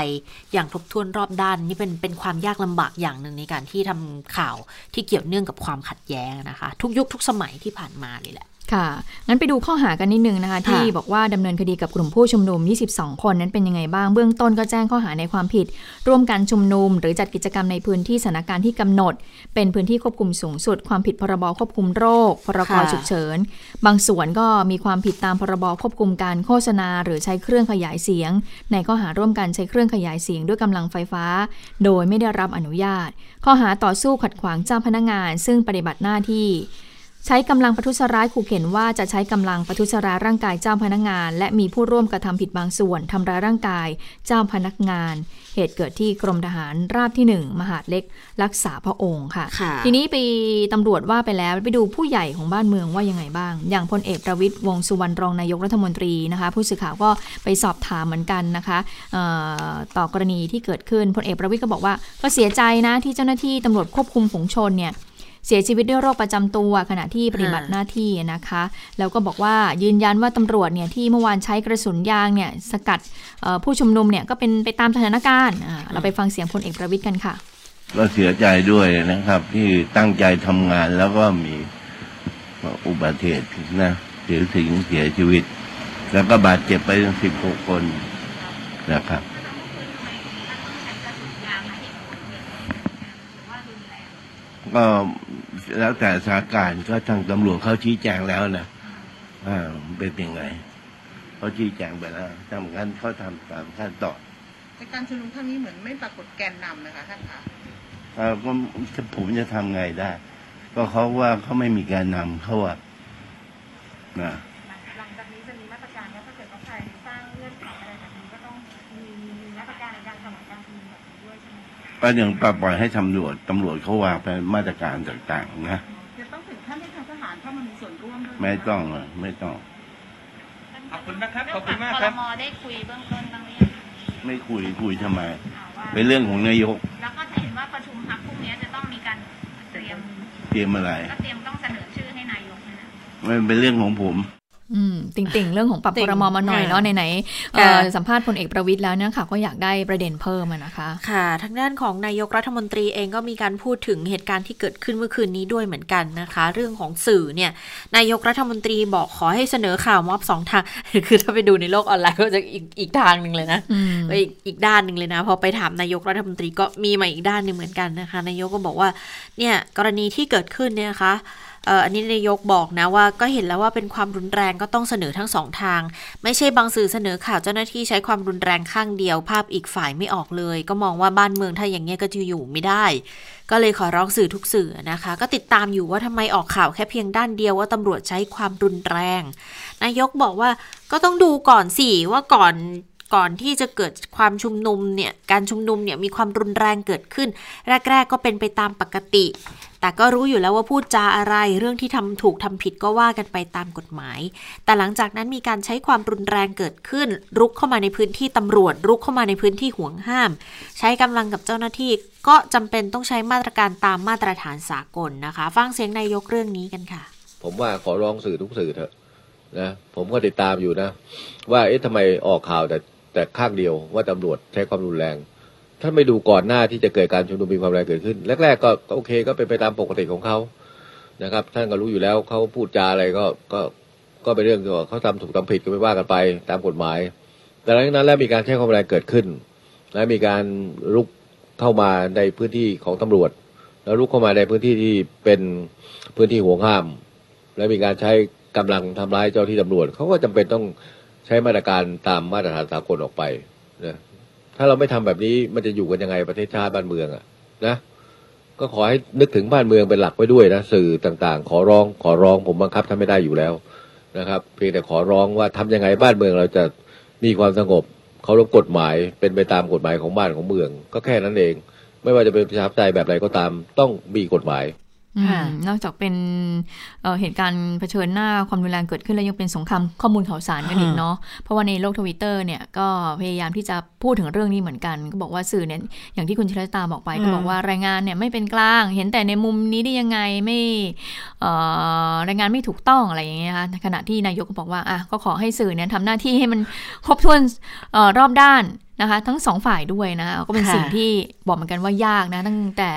อย่างครบถ้วนรอบด้านนี่เป็นเป็นความยากลำบากอย่างหนึ่งในการที่ทำข่าวที่เกี่ยวเนื่องกับความขัดแย้งนะคะ ทุกยุคทุกสมัยที่ผ่านมาเลยแหละ ค่ะ งั้นไปดูข้อหากันนิดนึงนะคะ ที่บอกว่าดำเนินคดีกับกลุ่มผู้ชุมนุม 22 คนนั้นเป็นยังไงบ้าง เบื้องต้นก็แจ้งข้อหาในความผิด ร่วมกันชุมนุม หรือจัดกิจกรรมในพื้นที่สถานการณ์ที่กำหนด เป็นพื้นที่ควบคุมสูงสุด ความผิดพรบควบคุมโรค พรกค่ะฉุกเฉิน บางส่วนก็มีความผิดตามพรบควบคุมการโฆษณา หรือใช้เครื่องขยายเสียง ในข้อหาร่วมกันใช้เครื่องขยายเสียงด้วยกำลังไฟฟ้า โดยไม่ได้รับอนุญาต ข้อหาต่อสู้ขัดขวางเจ้าพนักงาน ซึ่งปฏิบัติหน้าที่ ใช้กำลังประทุษร้ายขู่เข็นว่าจะใช้กำลังประทุษร้ายร่างกายเจ้าพนักงาน และมีผู้ร่วมกระทำผิดบางส่วนทำร้ายร่างกายเจ้าพนักงาน เหตุเกิดที่กรมทหารราบที่ 1 มหาดเล็ก รักษาพระองค์ค่ะค่ะทีนี้ไปตำรวจว่าไปแล้วไปดูผู้ใหญ่ของบ้านเมืองว่ายังไงบ้าง อย่างพลเอกประวิตยวงษ์สุวรรณรองนายกรัฐมนตรีนะคะ ผู้สื่อข่าวก็ไปสอบถามเหมือนกันนะคะเอ่อต่อกรณีที่เกิดขึ้นพลเอกประวิตยก็บอกว่าก็เสียใจนะที่เจ้าหน้าที่ตำรวจควบคุมฝูงชนเนี่ย เสียชีวิตด้วยโรคประจำตัว ขณะที่ปฏิบัติหน้าที่นะคะ แล้วก็บอกว่ายืนยันว่าตำรวจเนี่ยที่เมื่อวานใช้กระสุนยางเนี่ยสกัดผู้ชุมนุมเนี่ยก็เป็นไปตามสถานการณ์เราไปฟังเสียงพลเอกประวิตยกันค่ะ ก็เสียใจด้วยนะครับ ที่ตั้งใจทำงานแล้วก็มีอุบัติเหตุนะเสียสิงเสียชีวิต แล้วก็บาดเจ็บไปถึงสิบหกคนนะครับก็ แล้วแต่สถานการณ์ก็ทางตำรวจเขาชี้แจงแล้วนะอ่าเป็นยังไงเขาชี้แจงไปแล้วทำงั้นเขาทำตามขั้นตอนในการชุมนุมครั้งนี้เหมือนไม่ปรากฏแกนนำนะคะท่านคะเอ่อก็ผมจะทำไงได้ ก็เขาว่าเขาไม่มีการนำเขาว่านะ ก็ยังปล่อยให้ตำรวจตำรวจเขาวางเป็นมาตรการต่างๆนะจะต้องถึงขั้นให้ทางทหารเข้ามามีส่วนร่วมด้วยหไม่ต้องอะไม่ต้องขอบคุณนะครับขอบคุณมากคครัรับบมได้คุยเบื้องต้นบ้างหรือยังไม่คุยคุยทำไมอ่าว่าเป็นเรื่องของนายก แล้วก็จะเห็นว่าประชุมพักพรุ่งนี้จะต้องมีการเตรียมเตรียมอะไรก็เตรียมต้องเสนอชื่อให้นายกเนยนะมันเป็นเรื่องของผม อืมติ่งๆเรื่องของปรับติ่พงรมมาหน่อยค่ะเนาะไหนๆเอ่อสัมภาษณ์พลเอกประวิตยแล้วเนี่ยค่ะก็อยากได้ประเด็นเพิ่มอะนะคะ ค่ะ ทางด้านของนายกรัฐมนตรีเองก็มีการพูดถึงเหตุการณ์ที่เกิดขึ้นเมื่อคืนนี้ด้วยเหมือนกันนะคะ เรื่องของสื่อเนี่ยนายกรัฐมนตรีบอกขอให้เสนอข่าวม็อบสองทาง คือถ้าไปดูในโลกออนไลน์ก็จะอีกอีกทางหนึ่งเลยนะอืมไปอีกอีกด้านหนึ่งเลยนะพอไปถามนายกรัฐมนตรีก็มีมาอีกด้านหนึ่งเหมือนกันนะคะ นายกก็บอกว่าเนี่ยกรณีที่เกิดขึ้นเนี่ยนะคะเอันนี้นายกบอกนะว่าก็เห็นแล้วว่าเป็นความรุนแรงก็ต้องเสนอทั้งสองทาง ไม่ใช่บางสื่อเสนอข่าวเจ้าหน้าที่ใช้ความรุนแรงข้างเดียว ภาพอีกฝ่ายไม่ออกเลย ก็มองว่าบ้านเมืองถ้าอย่างเงี้ยก็จะอยู่ไม่ได้ ก็เลยขอร้องสื่อทุกสื่อนะคะ ก็ติดตามอยู่ว่าทำไมออกข่าวแค่เพียงด้านเดียวว่าตำรวจใช้ความรุนแรง นายกบอกว่าก็ต้องดูก่อนสิว่าก่อนก่อนที่จะเกิดความชุมนุมเนี่ย การชุมนุมเนี่ยมีความรุนแรงเกิดขึ้น แรก ๆ ก็เป็นไปตามปกติ แต่ก็รู้อยู่แล้วว่าพูดจาอะไร เรื่องที่ทำถูกทำผิดก็ว่ากันไปตามกฎหมาย แต่หลังจากนั้นมีการใช้ความรุนแรงเกิดขึ้น รุกเข้ามาในพื้นที่ตำรวจ รุกเข้ามาในพื้นที่ห่วงห้าม ใช้กำลังกับเจ้าหน้าที่ ก็จำเป็นต้องใช้มาตรการตามมาตรฐานสากลนะคะ ฟังเสียงนายกเรื่องนี้กันค่ะ ผมว่าขอร้องสื่อทุกสื่อเถอะนะผมก็ติดตามอยู่นะ ว่าเอ๊ะทำไมออกข่าวแต่แต่ข้างเดียวว่าตำรวจใช้ความรุนแรง ท่านไม่ดูก่อนหน้าที่จะเกิดการชุมนุมมีความรุนแรงเกิดขึ้นแรกๆก็ก็โอเค ก็เป็นไปตามปกติของเขานะครับ ท่านก็รู้อยู่แล้วเขาพูดจาอะไรก็ก็ก็เป็นเรื่องที่ว่าเขาทำถูกทำผิดก็ไม่ว่ากันไปตามกฎหมาย แต่หลังจากนั้นแล้วมีการใช้ความรุนแรงเกิดขึ้น และมีการลุกเข้ามาในพื้นที่ของตำรวจ แล้วลุกเข้ามาในพื้นที่ที่เป็นพื้นที่ห่วงห้าม และมีการใช้กำลังทำร้ายเจ้าที่ตำรวจเขาก็จำเป็นต้องใช้มาตรการตามมาตรฐานสากลออกไปนะ ถ้าเราไม่ทำแบบนี้มันจะอยู่กันยังไงประเทศชาติบ้านเมืองอะนะก็ขอให้นึกถึงบ้านเมืองเป็นหลักไว้ด้วยนะสื่อต่างๆ ขอร้องขอร้องผมบังคับทำไม่ได้อยู่แล้วนะครับ เพียงแต่ขอร้องว่าทำยังไงบ้านเมืองเราจะมีความสงบเคารพกฎหมายเป็นไปตามกฎหมายของบ้านของเมือง ก็แค่นั้นเอง ไม่ว่าจะเป็นประชาธิปไตยแบบไรก็ตาม ต้องมีกฎหมาย นอกจากเป็นเอ่อเหตุการณ์เผชิญหน้าความรุนแรงเกิดขึ้นแล้วยังเป็นสงครามข้อมูลข่าวสารกันอีกเนาะเพราะว่าในโลกทวิตเตอร์เนี่ยก็พยายามที่จะพูดถึงเรื่องนี้เหมือนกัน ก็บอกว่าสื่อเนี่ยอย่างที่คุณชลตาบอกไป ก็บอกว่ารายงานเนี่ยไม่เป็นกลาง เห็นแต่ในมุมนี้ได้ยังไงไม่เอ่อรายงานไม่ถูกต้องอะไรอย่างเงี้ยนะคะขณะที่นายกก็บอกว่าอะก็ขอให้สื่อเนี่ยทำหน้าที่ให้มันครบถ้วนเออรอบด้านนะคะ ทั้งสองฝ่ายด้วยนะคะก็เป็นค่ะสิ่งที่บอกเหมือนกันว่ายากนะ ตั้งแต่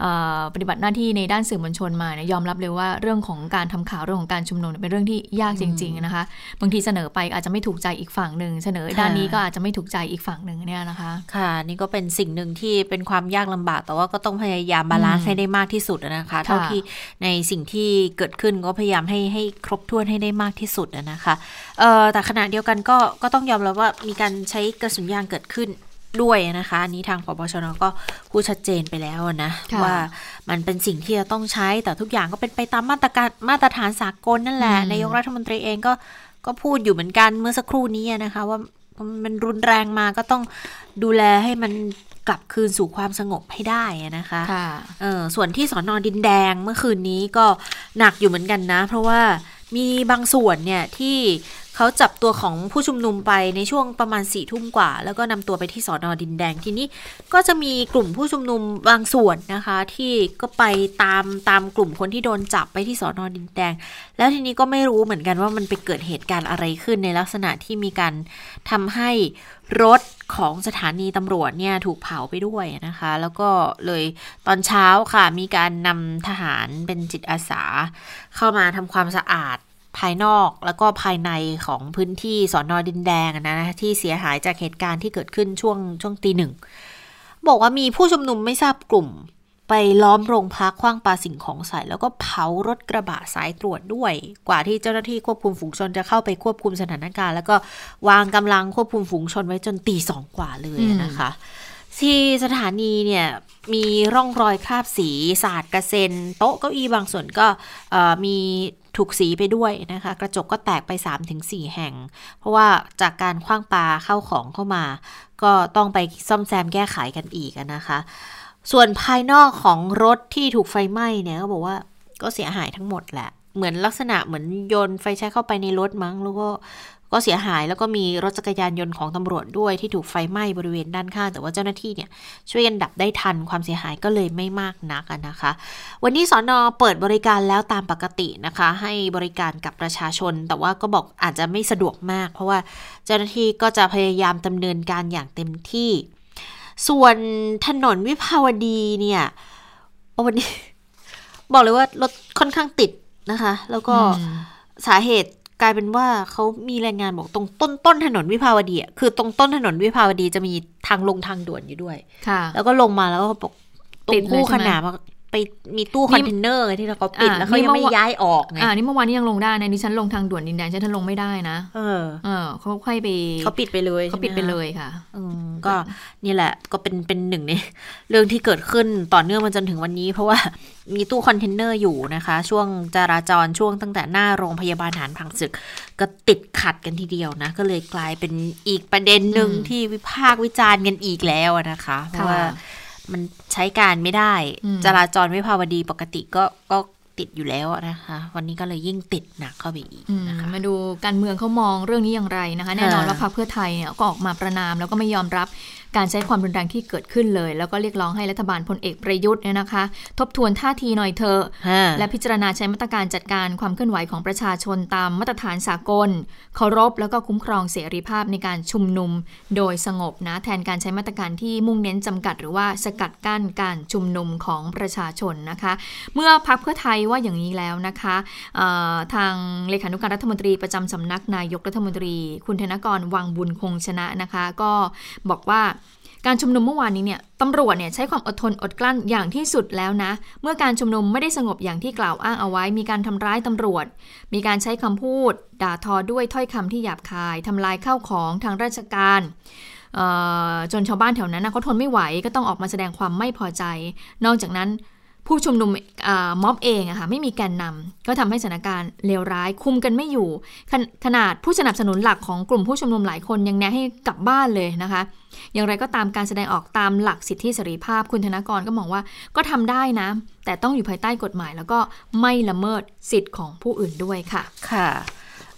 เอ่อปฏิบัติหน้าที่ในด้านสื่อมวลชนมาเนี่ยยอมรับเลยว่าเรื่องของการทำข่าวเรื่องของการชุมนุมเนี่ยเป็นเรื่องที่ยากจริง ๆ นะคะ บางทีเสนอไปอาจจะไม่ถูกใจอีกฝั่งหนึ่งเสนอด้านนี้ก็อาจจะไม่ถูกใจอีกฝั่งหนึ่งเนี่ยนะคะ ค่ะ นี่ก็เป็นสิ่งหนึ่งที่เป็นความยากลำบาก แต่ว่าก็ต้องพยายาม balance ให้ได้มากที่สุดนะคะ เท่าที่ในสิ่งที่เกิดขึ้นก็พยายามให้ให้ครบถ้วนให้ได้มากที่สุดนะคะเอ่อแต่ขณะเดียวกันก็ก็ต้องยอมรับว่ามีการใช้กระสุนยางเกิดขึ้นด้วยนะคะอันนี้ทางพบชนก็พูดชัดเจนไปแล้วนะค่ะว่ามันเป็นสิ่งที่จะต้องใช้แต่ทุกอย่างก็เป็นไปตามมาตรการมาตรฐานสากลนั่นแหละอืมนายกรัฐมนตรีเองก็ก็พูดอยู่เหมือนกันเมื่อสักครู่นี้นะคะ ว่ามันรุนแรงมาก็ต้องดูแลให้มันกลับคืนสู่ความสงบให้ได้นะคะค่ะเออส่วนที่สอนอดินแดงเมื่อคืนนี้ก็หนักอยู่เหมือนกันนะ เพราะว่า มีบางส่วนเนี่ยที่เขาจับตัวของผู้ชุมนุมไปในช่วงประมาณสี่ทุ่มกว่า แล้วก็นำตัวไปที่สอนอดินแดงทีนี้ก็จะมีกลุ่มผู้ชุมนุมบางส่วนนะคะ ที่ก็ไปตามตามกลุ่มคนที่โดนจับไปที่สอนอดินแดง แล้วทีนี้ก็ไม่รู้เหมือนกันว่ามันไปเกิดเหตุการณ์อะไรขึ้นในลักษณะที่มีการทำให้ รถของสถานีตำรวจเนี่ยถูกเผาไปด้วยนะคะ แล้วก็เลยตอนเช้าค่ะ มีการนำทหารเป็นจิตอาสา เข้ามาทำความสะอาดภายนอกแล้วก็ภายในของพื้นที่สอนอดินแดงนะที่เสียหายจากเหตุการณ์ที่เกิดขึ้นช่วงช่วงตีหนึ่ง บอกว่ามีผู้ชุมนุมไม่ทราบกลุ่ม ไปล้อมโรงพักคว้างปาสิ่งของใส่ แล้วก็เผารถกระบะสายตรวจด้วย กว่าที่เจ้าหน้าที่ควบคุมฝูงชนจะเข้าไปควบคุมสถานการณ์ แล้วก็วางกำลังควบคุมฝูงชนไว้จนตีสองกว่าเลยนะคะ ที่สถานีเนี่ยมีร่องรอยคราบสีสาดกระเซ็น โต๊ะเก้าอี้บางส่วนก็เอ่อมีถูกสีไปด้วยนะคะ กระจกก็แตกไป 3-4 แห่ง เพราะว่าจากการคว้างปาเข้าของเข้ามา ก็ต้องไปซ่อมแซมแก้ไขกันอีกอะนะคะ ส่วนภายนอกของรถที่ถูกไฟไหม้เนี่ยก็บอกว่าก็เสียหายทั้งหมดแหละ เหมือนลักษณะเหมือนโยนไฟแช็กเข้าไปในรถมั้งแล้วก็ก็เสียหายแล้วก็มีรถจักรยานยนต์ของตำรวจด้วยที่ถูกไฟไหม้บริเวณด้านข้างแต่ว่าเจ้าหน้าที่เนี่ยช่วยกันดับได้ทันความเสียหายก็เลยไม่มากนักนะคะ วันนี้สอนอเปิดบริการแล้วตามปกตินะคะ ให้บริการกับประชาชน แต่ว่าก็บอกอาจจะไม่สะดวกมาก เพราะว่าเจ้าหน้าที่ก็จะพยายามดำเนินการอย่างเต็มที่ ส่วนถนนวิภาวดีเนี่ยวันนี้ บอกเลยว่ารถค่อนข้างติดนะคะ แล้วก็อืมสาเหตุกลายเป็นว่าเขามีรายงานบอกตรงต้นต้นถนนวิภาวดีอะคือตรงต้นถนนวิภาวดีจะมีทางลงทางด่วนอยู่ด้วย ค่ะ แล้วก็ลงมาแล้วก็บอกตรติงดเลยคู่ใช่ขไหมนานมา ไปมีตู้คอนเทนเนอร์ไงที่เราเขาปิดอ่าแล้วเขายังนี่ไม่เมื่อวะย้ายออกไงอ่านี่เมื่อวานนี้ยังลงได้นะดิฉันลงทางด่วนดินแดงฉันลงไม่ได้นะ เออ เออเขาค่อยไปเขาปิดไปเลยเขาใช่หมปิดไปคะเลยค่ะ อืมก็นี่แหละก็เป็นเป็นหนึ่งในเรื่องที่เกิดขึ้นต่อเนื่องมาจนถึงวันนี้ เพราะว่ามีตู้คอนเทนเนอร์อยู่นะคะ ช่วงจราจรช่วงตั้งแต่หน้าโรงพยาบาลทหารผ่านศึก ก็ติดขัดกันทีเดียวนะ ก็เลยกลายเป็นอีกประเด็นหนึ่งอืมที่วิพากษ์วิจารณ์กันอีกแล้วอะนะคะ เพราะว่าค่ะมัน ใช้การไม่ได้อืมจราจรวิภาวดีปกติก็ก็ติดอยู่แล้วอะนะคะ วันนี้ก็เลยยิ่งติดหนักเข้าไปอีกอืมนะคะมาดูการเมืองเขามองเรื่องนี้อย่างไรนะคะ แน่นอนค่ะว่าพรรคเพื่อไทยเนี่ยก็ออกมาประณามแล้วก็ไม่ยอมรับ การใช้ความรุนแรงที่เกิดขึ้นเลย แล้วก็เรียกร้องให้รัฐบาลพลเอกประยุทธ์เนี่ยนะคะ ทบทวนท่าทีหน่อยเถอะฮะและพิจารณาใช้มาตรการจัดการความเคลื่อนไหวของประชาชนตามมาตรฐานสากล เคารพแล้วก็คุ้มครองเสรีภาพในการชุมนุม โดยสงบนะแทนการใช้มาตรการที่มุ่งเน้นจำกัด หรือว่าสกัดกั้นการชุมนุมของประชาชนนะคะ เมื่อพักเพื่อไทยว่าอย่างนี้แล้วนะคะเอ่อทางเลขานุการรัฐมนตรีประจำสำนักนายกรัฐมนตรี คุณธนกรวังบุญคงชนะนะคะ ก็บอกว่า การชุมนุมเมื่อวานนี้เนี่ยตำรวจเนี่ยใช้ความอดทนอดกลั้นอย่างที่สุดแล้วนะ เมื่อการชุมนุมไม่ได้สงบอย่างที่กล่าวอ้างเอาไว้ มีการทำร้ายตำรวจ มีการใช้คำพูด ด่าทอด้วยถ้อยคำที่หยาบคายทำลายข้าวของทางราชการจนชาวบ้านแถวนั้นนะเขาทนไม่ไหวก็ต้องออกมาแสดงความไม่พอใจ นอกจากนั้น ผู้ชุมนุมอ่าม็อบเองอะค่ะไม่มีแกนนำก็ทำให้สถานการณ์เลวร้ายคุมกันไม่อยู่ขนขนาดผู้สนับสนุนหลักของกลุ่มผู้ชุมนุมหลายคนยังแนะให้กลับบ้านเลยนะคะ อย่างไรก็ตามการแสดงออกตามหลักสิทธิเสรีภาพคุณธนกรก็มองว่าก็ทำได้นะ แต่ต้องอยู่ภายใต้กฎหมาย แล้วก็ไม่ละเมิดสิทธิ์ของผู้อื่นด้วยค่ะค่ะ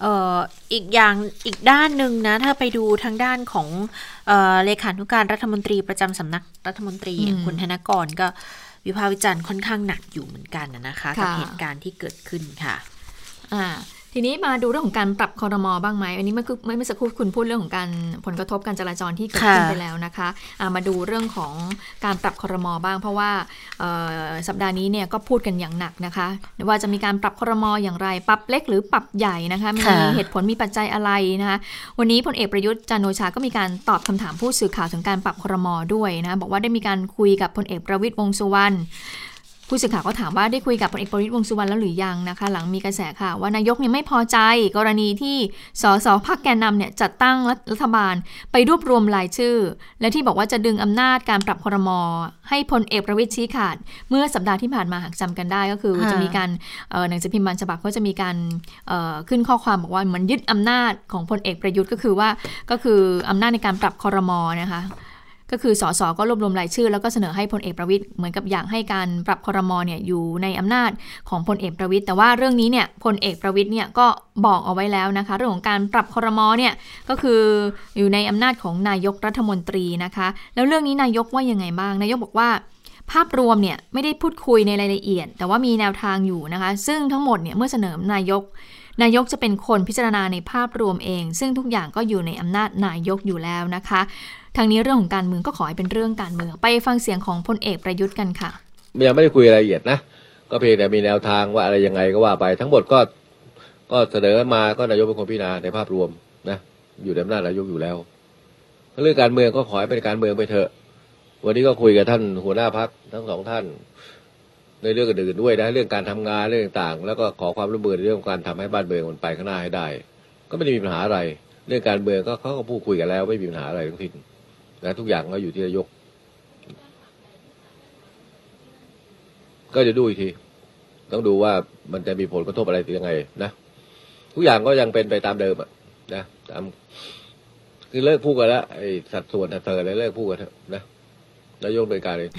เอ่ออีกอย่างอีกด้านหนึ่งนะถ้าไปดูทางด้านของเอ่อเลขานุการรัฐมนตรีประจำสำนักรัฐมนตรีอืมอย่างคุณธนกรก็ วิพากษ์วิจารณ์ค่อนข้างหนักอยู่เหมือนกันนะนะคะกับค่ะเหตุการณ์ที่เกิดขึ้นค่ะอ่า ทีนี้มาดูเรื่องของการปรับคอรมอบ้างไหมอันนี้เมื่อเมื่อสักครู่คุณพูดเรื่องของการผลกระทบการจราจรที่เกิดขึ้นค่ะไปแล้วนะคะอ่ามาดูเรื่องของการปรับคอรมอบ้าง เพราะว่าเอ่อสัปดาห์นี้เนี่ยก็พูดกันอย่างหนักนะคะ ว่าจะมีการปรับคอรมออย่างไร ปรับเล็กหรือปรับใหญ่นะคะมีค่ะเหตุผลมีปัจจัยอะไรนะคะวันนี้พลเอกประยุทธ์จันทร์โอชาก็มีการตอบคำถามผู้สื่อข่าวถึงการปรับคอรมอด้วยนะบอกว่าได้มีการคุยกับพลเอกประวิตยวงษ์สุวรรณ ผู้สื่อข่าวก็ถามว่าได้คุยกับพลเอกประวิตยวงษ์สุวรรณแล้วหรือยังนะคะ หลังมีกระแสข่าวว่านายกเนี่ยไม่พอใจ กรณีที่สสพรรคแกนนำเนี่ยจัดตั้งรัฐบาลไปรวบรวมรายชื่อ และที่บอกว่าจะดึงอำนาจการปรับครมให้พลเอกประวิตยชี้ขาด เมื่อสัปดาห์ที่ผ่านมาหากจำกันได้ก็คือค่ะจะมีการเอ่อหนังสือพิมพ์บางฉบับก็จะมีการเอ่อขึ้นข้อความบอกว่าเหมือนยึดอำนาจของพลเอกประยุทธ์ก็คือว่าก็คืออำนาจในการปรับครมนะคะ ก็คือสสก็รวบรวมรายชื่อ แล้วก็เสนอให้พลเอกประวิตยเหมือนกับอยากให้การปรับคอรมอเนี่ยอยู่ในอำนาจของพลเอกประวิตยแต่ว่าเรื่องนี้เนี่ยพลเอกประวิตยเนี่ยก็บอกเอาไว้แล้วนะคะ เรื่องของการปรับคอรมอเนี่ยก็คืออยู่ในอำนาจของนายกรัฐมนตรีนะคะ แล้วเรื่องนี้นายกว่ายังไงบ้าง นายกบอกว่าภาพรวมเนี่ยไม่ได้พูดคุยในรายละเอียด แต่ว่ามีแนวทางอยู่นะคะ ซึ่งทั้งหมดเนี่ยเมื่อเสนอนายก นายกจะเป็นคนพิจารณาในภาพรวมเอง ซึ่งทุกอย่างก็อยู่ในอำนาจนายกอยู่แล้วนะคะ ทางนี้เรื่องของการเมืองก็ขอให้เป็นเรื่องการเมือง ไปฟังเสียงของพลเอกประยุทธ์กันค่ะยังไม่ได้คุยรายละเอียดนะ ก็เพียงแต่มีแนวทางว่าอะไรยังไงก็ว่าไปทั้งหมดก็ก็เสนอมาก็นายกเป็นคนพิจารณาในภาพรวมนะอยู่ในอำนาจนายกอยู่แล้ว เรื่องการเมืองก็ขอให้เป็นการเมืองไปเถอะ วันนี้ก็คุยกับท่านหัวหน้าพักทั้งสองท่าน ในเรื่องอื่นๆด้วยนะเรื่องการทำงานเรื่องต่างๆ แล้วก็ขอความร่วมมือในเรื่องการทำให้บ้านเมืองมันไปข้างหน้าให้ได้ ก็ไม่ได้มีปัญหาอะไร เรื่องการเมืองก็เขาก็พูดคุยกันแล้ว ไม่มีปัญหาอะไรทั้งสิ้น นะทุกอย่างก็อยู่ที่นายก ก็จะดูอีกที ต้องดูว่ามันจะมีผลกระทบอะไรยังไง นะ ทุกอย่างก็ยังเป็นไปตามเดิมอะนะตาม คือเลิกพูดกันแล้วไอ้สัดส่วนสัดเธออะไรเลิกพูดกันเถอะนะนายกโดยการเอง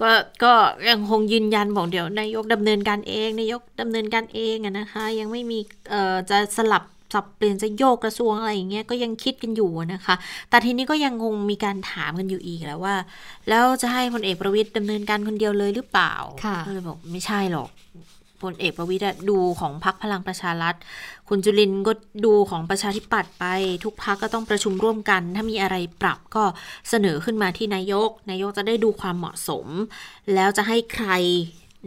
ก็ก็ยังคงยืนยันบอกเดี๋ยวนายกดำเนินการเอง นายกดำเนินการเองอะนะคะ ยังไม่มีเอ่อจะสลับ สับเปลี่ยนจะโยกกระทรวงอะไรอย่างเงี้ยก็ยังคิดกันอยู่นะคะ แต่ทีนี้ก็ยังคงมีการถามกันอยู่อีกแล้วว่า แล้วจะให้พลเอกประวิตยดำเนินการคนเดียวเลยหรือเปล่าค่ะก็เลยบอกไม่ใช่หรอกพลเอกประวิตยอะดูของพรรคพลังประชารัฐ คุณจุลินทร์ก็ดูของประชาธิปัตย์ไป ทุกพักก็ต้องประชุมร่วมกัน ถ้ามีอะไรปรับก็เสนอขึ้นมาที่นายก นายกจะได้ดูความเหมาะสม แล้วจะให้ใคร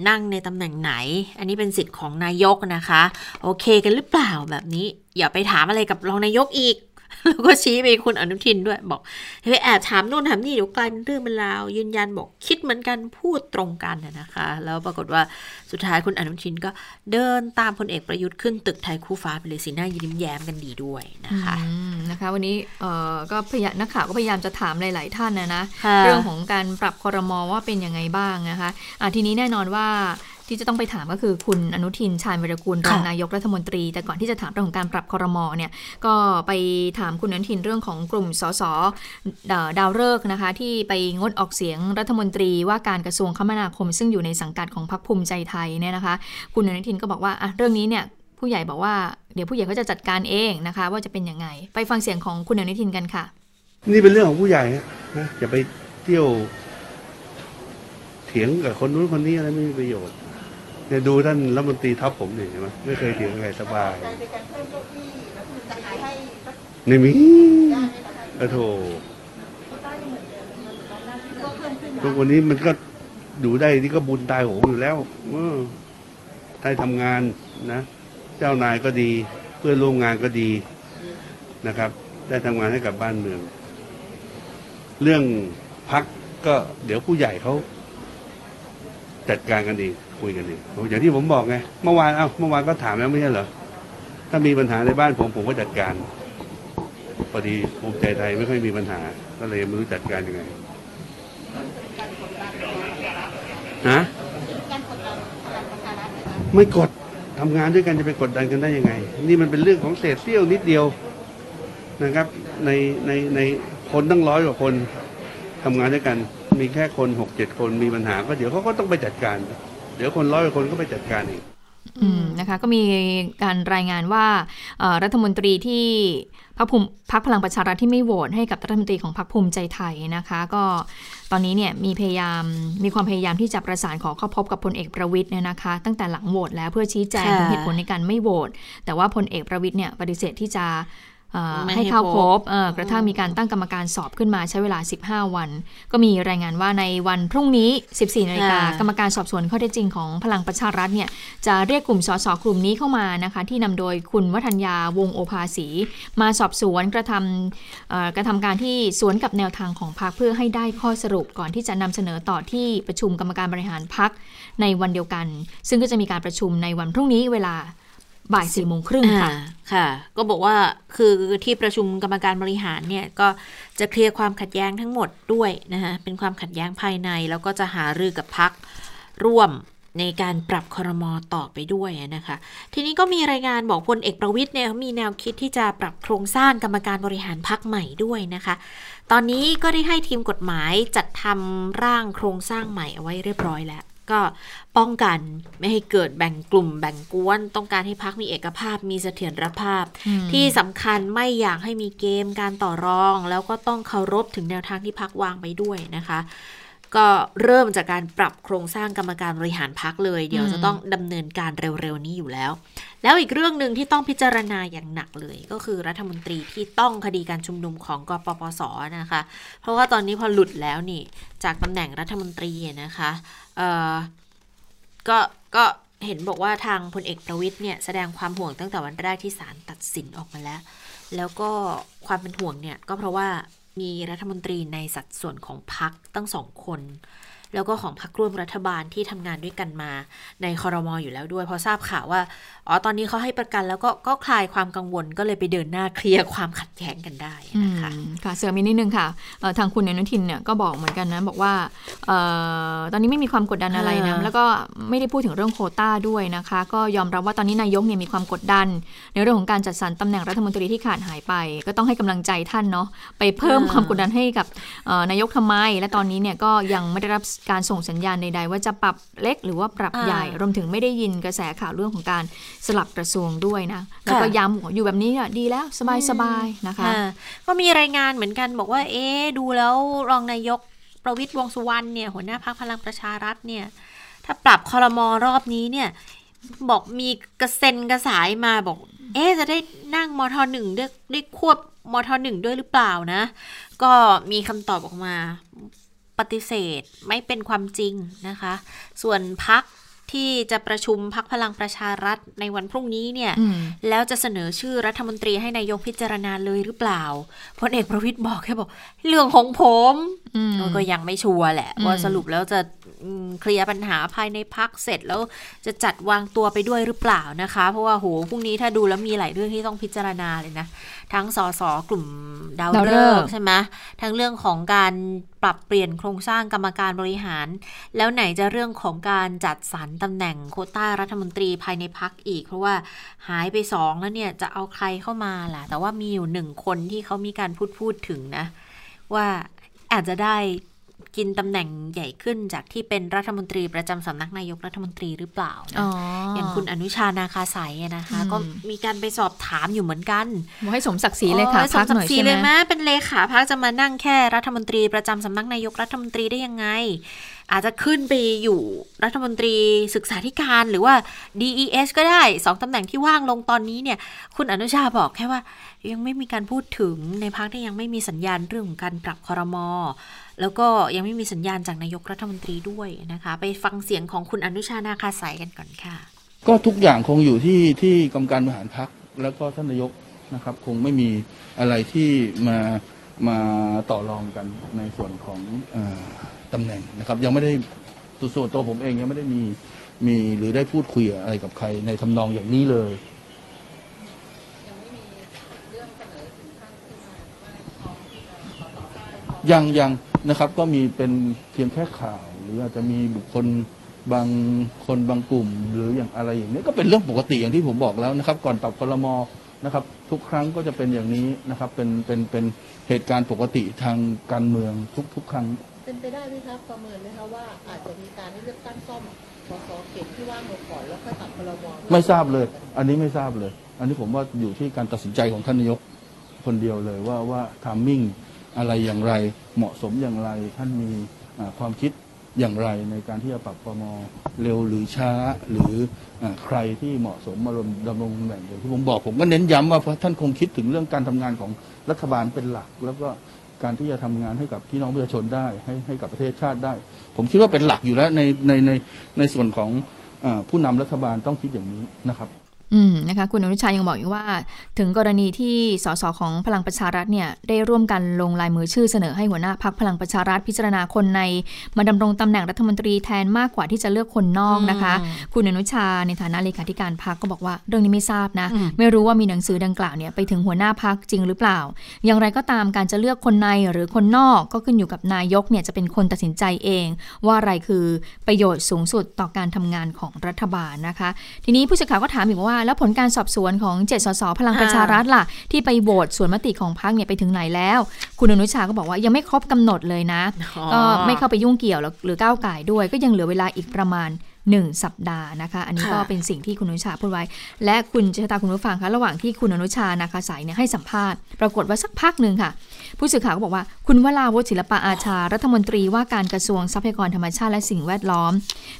นั่งในตำแหน่งไหน อันนี้เป็นสิทธิ์ของนายกนะคะ โอเคกันหรือเปล่าแบบนี้ อย่าไปถามอะไรกับรองนายกอีก แล้วก็ชี้ไปคุณอนุทินด้วยบอกอย่าไปแอบถามนู่นถามนี่เดี๋ยวกลายเป็นเรื่องเป็นราว ยืนยันบอกคิดเหมือนกันพูดตรงกันน่ะนะคะ แล้วปรากฏว่าสุดท้ายคุณอนุทินก็เดินตามพลเอกประยุทธ์ขึ้นตึกไทยคู่ฟ้าไปเลยสีหน้ายิ้มแย้มกันดีด้วยนะคะอืมนะคะ วันนี้เอ่อก็พยายามนักข่าวก็พยายามจะถามหลาย ๆ ท่านนะนะค่ะเรื่องของการปรับคอรมอว่าเป็นยังไงบ้างนะคะอะทีนี้แน่นอนว่า ที่จะต้องไปถามก็คือคุณอนุทินชาญวิรกูลรองนายกรัฐมนตรี แต่ก่อนที่จะถามเรื่องของการปรับคอรมอเนี่ยก็ไปถามคุณอนุทินเรื่องของกลุ่มสสเอ่อดาวฤกษ์นะคะ ที่ไปงดออกเสียงรัฐมนตรีว่าการกระทรวงคมนาคม ซึ่งอยู่ในสังกัดของพรรคภูมิใจไทยเนี่ยนะคะ คุณอนุทินก็บอกว่าอะเรื่องนี้เนี่ยผู้ใหญ่บอกว่าเดี๋ยวผู้ใหญ่เขาจะจัดการเองนะคะ ว่าจะเป็นยังไง ไปฟังเสียงของคุณอนุทินกันค่ะ นี่เป็นเรื่องของผู้ใหญ่นะอย่าไปเที่ยวเถียงกับคนนู้นคนนี้อะไรไม่มีประโยชน์ เนี่ยดูท่านรัฐมนตรีท็อปผมเนี่ยเห็นไหมไม่เคยเถียงใครสบายใจในการเพิ่มเก้าอี้แล้วคุณจะขายให้สักไม่มีได้ไหมคะโอ้โถก็ยังเหมือนเดิมเหมือนตอนแรกที่ก็เพิ่มขึ้นทุกวันนี้มันก็อยู่ได้นี่ก็บุญตายโหงอยู่แล้วเออได้ทำงานนะ เจ้านายก็ดี เพื่อนร่วมงานก็ดีนะครับ ได้ทำงานให้กับบ้านเมือง เรื่องพักก็เดี๋ยวผู้ใหญ่เขาจัดการกันเอง คุยกันเองอย่างที่ผมบอกไงเมื่อวานเอ้าเมื่อวานก็ถามแล้วไม่ใช่เหรอถ้ามีปัญหาในบ้านผมผมก็จัดการพอดีภูมิใจไทยไม่ค่อยมีปัญหา ก็เลยไม่รู้จัดการยังไงฮะไม่กดทำงานด้วยกันจะไปกดดันกันได้ยังไง นี่มันเป็นเรื่องของเศษเสี้ยวนิดเดียวนะครับ ในในในคนตั้งร้อยกว่าคนทำงานด้วยกัน มีแค่คนหกเจ็ดคนมีปัญหา ก็เดี๋ยวเขาก็ต้องไปจัดการ เดี๋ยวคนร้อยคนก็ไปจัดการเองอืมนะคะก็มีการรายงานว่ารัฐมนตรีที่พรรคภูมิพรรคพลังประชารัฐที่ไม่โหวตให้กับรัฐมนตรีของพรรคภูมิใจไทยนะคะ ก็ตอนนี้เนี่ยมีพยายามมีความพยายามที่จะประสานขอเข้าพบกับพลเอกประวิทย์เนี่ยนะคะ ตั้งแต่หลังโหวตแล้วเพื่อชี้แจงถึงเหตุผลในการไม่โหวตแต่ว่าพลเอกประวิทย์เนี่ยปฏิเสธที่จะ ให้ให้เข้าพพบบเอ่อกระทั่งมีการตั้งกรรมการสอบขึ้นมาใช้เวลา 15 วัน ก็มีรายงานว่าในวันพรุ่งนี้ 14นาฬิกาค่ะกรรมการสอบสวนข้อเท็จจริงของพลังประชารัฐเนี่ยจะเรียกกลุ่มสสกลุ่มนี้เข้ามานะคะที่นำโดยคุณวัฒนยาวงศ์โอภาสี มาสอบสวนกระทำเอ่อกระทำการที่สวนกับแนวทางของพรรคเพื่อให้ได้ข้อสรุปก่อนที่จะนำเสนอต่อที่ประชุมกรรมการบริหารพรรคในวันเดียวกัน ซึ่งก็จะมีการประชุมในวันพรุ่งนี้เวลา บ่ายสี่โมงครึ่งค่ะอ่าค่ะ ก็บอกว่าคือที่ประชุมกรรมการบริหารเนี่ยก็จะเคลียร์ความขัดแย้งทั้งหมดด้วยนะคะเป็นความขัดแย้งภายใน แล้วก็จะหารือกับพักร่วมในการปรับครมอต่อไปด้วยนะคะ ทีนี้ก็มีรายงานบอกพลเอกประวิทย์เนี่ยเขามีแนวคิดที่จะปรับโครงสร้างกรรมการบริหารพักใหม่ด้วยนะคะ ตอนนี้ก็ได้ให้ทีมกฎหมายจัดทำร่างโครงสร้างใหม่เอาไว้เรียบร้อยแล้ว ก็ป้องกันไม่ให้เกิดแบ่งกลุ่มแบ่งกวน ต้องการให้พักมีเอกภาพมีเสถียรภาพอืมที่สำคัญไม่อยากให้มีเกมการต่อรอง แล้วก็ต้องเคารพถึงแนวทางที่พักวางไปด้วยนะคะ ก็เริ่มจากการปรับโครงสร้างกรรมการบริหารพักเลย เดี๋ยวอืมจะต้องดำเนินการเร็วๆนี้อยู่แล้ว แล้วอีกเรื่องหนึ่งที่ต้องพิจารณาอย่างหนักเลย ก็คือรัฐมนตรีที่ต้องคดีการชุมนุมของกปปสนะคะ เพราะว่าตอนนี้พอหลุดแล้วนี่จากตำแหน่งรัฐมนตรีนะคะเอ่อก็ก็เห็นบอกว่าทางพลเอกประวิทย์เนี่ยแสดงความห่วงตั้งแต่วันแรกที่ศาลตัดสินออกมาแล้ว แล้วก็ความเป็นห่วงเนี่ยก็เพราะว่า มีรัฐมนตรีในสัดส่วนของพรรคตั้งสองคน แล้วก็ของพรรคร่วมรัฐบาลที่ทำงานด้วยกันมาในคอรมออยู่แล้วด้วย พอทราบข่าวว่าอ๋อตอนนี้เขาให้ประกันแล้วก็ก็คลายความกังวลก็เลยไปเดินหน้าเคลียร์ความขัดแย้งกันได้นะคะอืมค่ะเสริมอีกนิดนึงค่ะเอ่อทางคุณอนุทินเนี่ยก็บอกเหมือนกันนะบอกว่าเอ่อตอนนี้ไม่มีความกดดันอะไรนะอ่าแล้วก็ไม่ได้พูดถึงเรื่องโควต้าด้วยนะคะ ก็ยอมรับว่าตอนนี้นายกเนี่ยมีความกดดัน ในเรื่องของการจัดสรรตำแหน่งรัฐมนตรีที่ขาดหายไป ก็ต้องให้กำลังใจท่านเนาะไปเพิ่มความกดดันให้กับเอ่อนายกทำไม และตอนนี้เนี่ยก็ยังไม่ได้รับการส่งสัญญาณใดๆว่าจะปรับเล็กหรือว่าปรับอ่าใหญ่ รวมถึงไม่ได้ยินกระแสข่าวเรื่องของการสลับกระทรวงด้วยนะ แล้วก็ค่ะย้ำบอกอยู่แบบนี้อะดีแล้วสบายๆนะคะอ่าก็มีรายงานเหมือนกันบอกว่า เอ๊ะดูแล้วรองนายกประวิตยวงษ์สุวรรณเนี่ยหัวหน้าพักพลังประชารัฐเนี่ยถ้าปรับคอรมอรอบนี้เนี่ยบอกมีกระเซ็นกระสายมาบอก เอ๊ะจะได้นั่งมทหนึ่งได้ได้ควบมทหนึ่งด้วยหรือเปล่านะ ก็มีคำตอบออกมา ปฏิเสธไม่เป็นความจริงนะคะ ส่วนพักที่จะประชุมพักพลังประชารัฐในวันพรุ่งนี้เนี่ยอืมแล้วจะเสนอชื่อรัฐมนตรีให้นายกพิจารณาเลยหรือเปล่าพลเอกประวิตยบอกแค่บอก เรื่องของผมอืม ก็ยังไม่ชัวร์แหละอืมว่าสรุปแล้วจะอืมเคลียร์ปัญหาภายในพักเสร็จแล้วจะจัดวางตัวไปด้วยหรือเปล่านะคะ เพราะว่าโหพรุ่งนี้ถ้าดูแล้วมีหลายเรื่องที่ต้องพิจารณาเลยนะ ทั้งสสกลุ่มดาวดาวฤฤกกษ์ษ์ใช่ไหมทั้งเรื่องของการปรับเปลี่ยนโครงสร้างกรรมการบริหาร แล้วไหนจะเรื่องของการจัดสรรตำแหน่งโควต้ารัฐมนตรีภายในพักอีก เพราะว่าหายไปสองแล้วเนี่ยจะเอาใครเข้ามาล่ะ แต่ว่ามีอยู่หนึ่งคนที่เขามีการพูดพูดถึงนะ ว่า อาจจะได้กินตำแหน่งใหญ่ขึ้นจากที่เป็นรัฐมนตรีประจำสำนักนายกรัฐมนตรีหรือเปล่านะอ๋อออย่างคุณอนุชานาคาสายอะนะคะอืมก็มีการไปสอบถามอยู่เหมือนกันบอกให้สมศักดิ์ศรีเลยค่ะโอ้พักสมหน่อยศักดิ์ศรีใช่ไหเลยมไหมเป็นเลขาพักจะมานั่งแค่รัฐมนตรีประจำสำนักนายกรัฐมนตรีได้ยังไง อาจจะขึ้นไปอยู่รัฐมนตรีศึกษาธิการหรือว่า DES ก็ได้สองตำแหน่งที่ว่างลงตอนนี้เนี่ย คุณอนุชาบอกแค่ว่า ยังไม่มีการพูดถึงในพักที่ยังไม่มีสัญญาณเรื่องของการปรับคอรมอแล้วก็ยังไม่มีสัญญาณจากนายกรัฐมนตรีด้วยนะคะ ไปฟังเสียงของคุณอนุชานาคาสายกันก่อนค่ะ ก็ทุกอย่างคงอยู่ที่ที่กรรมการบริหารพักแล้วก็ท่านนายกนะครับ คงไม่มีอะไรที่มามาต่อรองกันในส่วนของ ตำแหน่งนะครับ ยังไม่ได้ตัวส่วนตัวผมเองยังไม่ได้มีมีหรือได้พูดคุยอะไรกับใครในทำนองอย่างนี้เลยยังยังนะครับ ก็มีเป็นเพียงแค่ข่าว หรืออาจจะมีบุคคลบางคนบางกลุ่ม หรืออย่างอะไรอย่างนี้ก็เป็นเรื่องปกติอย่างที่ผมบอกแล้วนะครับ ก่อนปรับคลมนะครับ ทุกครั้งก็จะเป็นอย่างนี้นะครับ เป็นเป็นเป็นเหตุการณ์ปกติทางการเมืองทุกทุกครั้ง เป็นไปได้ไหมครับประเมินไหมคะว่าอาจจะมีการเลือกตั้งซ่อมสสเขตที่ว่างลงก่อนแล้วค่อยปรับพลมไม่ทราบเลย อันนี้ไม่ทราบเลย อันนี้ผมว่าอยู่ที่การตัดสินใจของท่านนายกคนเดียวเลยว่าว่าทามมิ่งอะไรอย่างไรเหมาะสมอย่างไร ท่านมีความคิดอย่างไรในการที่จะปรับปรมเร็วหรือช้าหรืออใครที่เหมาะสมมาดำรงตำแหน่งอย่างที่ผมบอกผมก็เน้นย้ำว่าท่านคงคิดถึงเรื่องการทำงานของรัฐบาลเป็นหลัก แล้วก็ การที่จะทำงานให้กับพี่น้องประชาชนได้ให้ให้กับประเทศชาติได้ ผมคิดว่าเป็นหลักอยู่แล้วในในในในส่วนของอผู้นำรัฐบาลต้องคิดอย่างนี้นะครับ อืมนะคะคุณอนุชายังบอกอีกว่า ถึงกรณีที่สสของพลังประชารัฐเนี่ยได้ร่วมกันลงลายมือชื่อเสนอให้หัวหน้าพักพลังประชารัฐพิจารณาคนใน มาดำรงตำแหน่งรัฐมนตรีแทนมากกว่าที่จะเลือกคนนอกนะคะอืมคุณอนุชาในฐานะเลขาธิการพักก็บอกว่าเรื่องนี้ไม่ทราบนะอืมไม่รู้ว่ามีหนังสือดังกล่าวเนี่ยไปถึงหัวหน้าพักจริงหรือเปล่า อย่างไรก็ตามการจะเลือกคนในหรือคนนอกก็ขึ้นอยู่กับนายกเนี่ยจะเป็นคนตัดสินใจเอง ว่าอะไรคือประโยชน์สูงสุดต่อการทำงานของรัฐบาลนะคะ ทีนี้ผู้สื่อข่าวก็ถามอีกว่าแล้วผลการสอบสวนของเจ็ดสสพลังประชารัฐล่ะ ที่ไปโหวตสวนมติของพรรคเนี่ยไปถึงไหนแล้ว คุณอนุชาก็บอกว่ายังไม่ครบกำหนดเลยนะอ๋อก็ไม่เข้าไปยุ่งเกี่ยวหรือหรือก้าวไก่ายด้วย ก็ยังเหลือเวลาอีกประมาณ 1 สัปดาห์นะคะ อันนี้ก็เป็นสิ่งที่คุณอนุชาพูดไว้ และคุณเจษตาคุณผู้ฟังคะระหว่างที่คุณอนุชานาคาสายเนี่ยให้สัมภาษณ์ ปรากฏว่าสักพักหนึ่งค่ะ ผู้สื่อข่าวก็บอกว่า คุณวราวุฒิศิลปะอาชา รัฐมนตรีว่าการกระทรวงทรัพยากรธรรมชาติและสิ่งแวดล้อม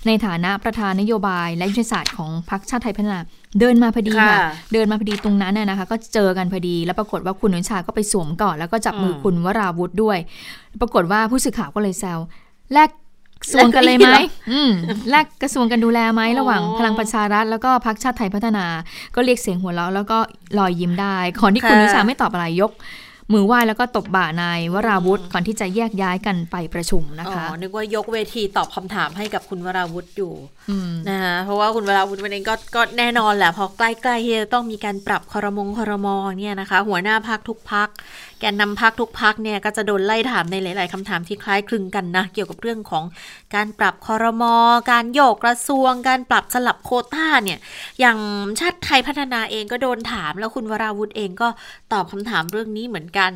ในฐานะประธานนโยบายและยุทธศาสตร์ของพรรคชาติไทยพัฒนาเดินมาพอดีค่ะค่ะเดินมาพอดีตรงนั้นน่ะนะคะ ก็เจอกันพอดี แล้วปรากฏว่าคุณอนุชาก็ไปสวมก่อนแล้วก็จับมืออมคุณวราวุฒิด้วย ปรากฏว่าผู้สื่อข่าวก็เลยแซวแลกก ระทรวงกันเลยไหมแลกอืมแลกกระทรวงกันดูแลไหมอ๋อระหว่างพลังประชารัฐแล้วก็พรรคชาติไทยพัฒนา ก็เรียกเสียงหัวเราะแล้วก็รอยยิ้มได้ก่อนที่คุณอนุชาไม่ตอบอะไรยก มือไหว้แล้วก็ตบบ่านายวราวุฒิก่อนที่จะแยกย้ายกันไปประชุมนะอ๋อคะนึกว่ายกเวทีตอบคำถามให้กับคุณวราวุธอยู่อืมนะคะเพราะว่าคุณวราวุธวันนี้ก็ก็แน่นอนแหละพอใกล้ๆที่จะต้องมีการปรับคอรมงคอรมอเนี่ยนะคะ หัวหน้าพักทุกพัก แกนนำพักทุกพักเนี่ยก็จะโดนไล่ถามในหลาย ๆคำถามที่คล้ายคลึงกันนะ เกี่ยวกับเรื่องของการปรับคอรมอการโยกกระทรวง การปรับสลับโควต้าเนี่ย อย่างชาติไทยพัฒนาเองก็โดนถาม แล้วคุณวราวุธเองก็ตอบคำถามเรื่องนี้เหมือนกัน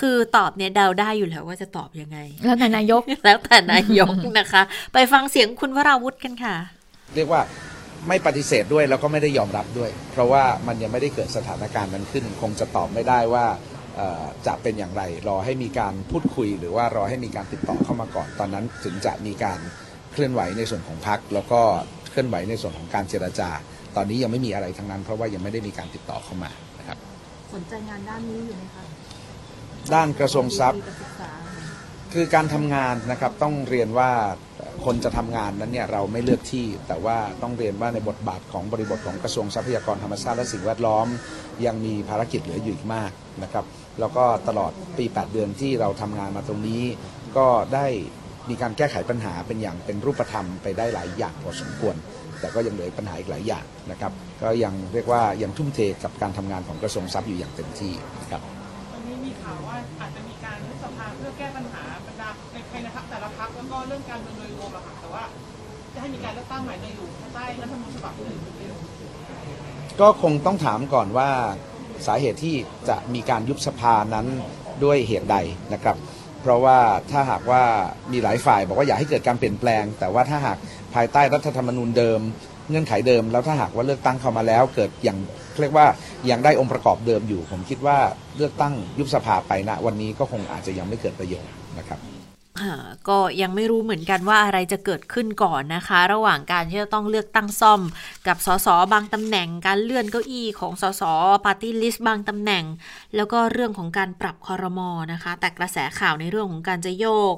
คือตอบเนี่ยเดาได้อยู่แล้วว่าจะตอบยังไง แล้วแต่นายก แล้วแต่นายกนะคะ ไปฟังเสียงคุณวราวุธกันค่ะ เรียกว่าไม่ปฏิเสธด้วยแล้วก็ไม่ได้ยอมรับด้วย เพราะว่ามันยังไม่ได้เกิดสถานการณ์นั้นขึ้น คงจะตอบไม่ได้ว่าเอ่อ จะเป็นอย่างไร รอให้มีการพูดคุย หรือว่ารอให้มีการติดต่อเข้ามาก่อน ตอนนั้นถึงจะมีการเคลื่อนไหวในส่วนของพักแล้วก็เคลื่อนไหวในส่วนของการเจรจา ตอนนี้ยังไม่มีอะไรทั้งนั้น เพราะว่ายังไม่ได้มีการติดต่อเข้ามานะครับสนใจงานด้านนี้อยู่ไหมคะด้านกระทรวงทรัพย์การศึกษาคือการทำงานนะครับต้องเรียนว่าคนจะทำงานนั้นเนี่ยเราไม่เลือกที่ แต่ว่าต้องเรียนว่าในบทบาทของบริบทของกระทรวงทรัพยากรธรรมชาติและสิ่งแวดล้อม ยังมีภารกิจเหลืออยู่อีกมากนะครับ แล้วก็ตลอดปี 8 เดือนที่เราทำงานมาตรงนี้ ก็ได้มีการแก้ไขปัญหาเป็นอย่างเป็นรูปธรรมไปได้หลายอย่างพอสมควร แต่ก็ยังเหลือปัญหาอีกหลายอย่างนะครับ ก็ยังเรียกว่ายังทุ่มเทกับการทำงานของกระทรวงทรัพย์อยู่อย่างเต็มที่นะครับ ตอนนี้มีข่าวว่าอาจจะมีการยุบสภาเพื่อแก้ปัญหาบรรดาในภายในพรรคแต่ละพรรคแล้วก็เรื่องการเมืองโดยรวมอะค่ะแต่ว่าจะให้มีการเลือกตั้งใหม่ในอยู่ภายใต้รัฐธรรมนูญฉบับอื่นก็คงต้องถามก่อนว่า สาเหตุที่จะมีการยุบสภานั้นด้วยเหตุใดนะครับ เพราะว่าถ้าหากว่ามีหลายฝ่ายบอกว่าอยากให้เกิดการเปลี่ยนแปลง แต่ว่าถ้าหากภายใต้รัฐธรรมนูญเดิม เงื่อนไขเดิม แล้วถ้าหากว่าเลือกตั้งเข้ามาแล้ว เกิดอย่างเรียกว่ายังได้องค์ประกอบเดิมอยู่ ผมคิดว่าเลือกตั้งยุบสภาไปณวันนี้ก็คงอาจจะยังไม่เกิดประโยชน์นะครับ ก็ยังไม่รู้เหมือนกันว่าอะไรจะเกิดขึ้นก่อนนะคะ ระหว่างการที่จะต้องเลือกตั้งซ่อม กับสสบางตำแหน่ง การเลื่อนเก้าอี้ของสส party list บางตำแหน่ง แล้วก็เรื่องของการปรับคอรมอนะคะ แต่กระแสข่าวในเรื่องของการจะโยก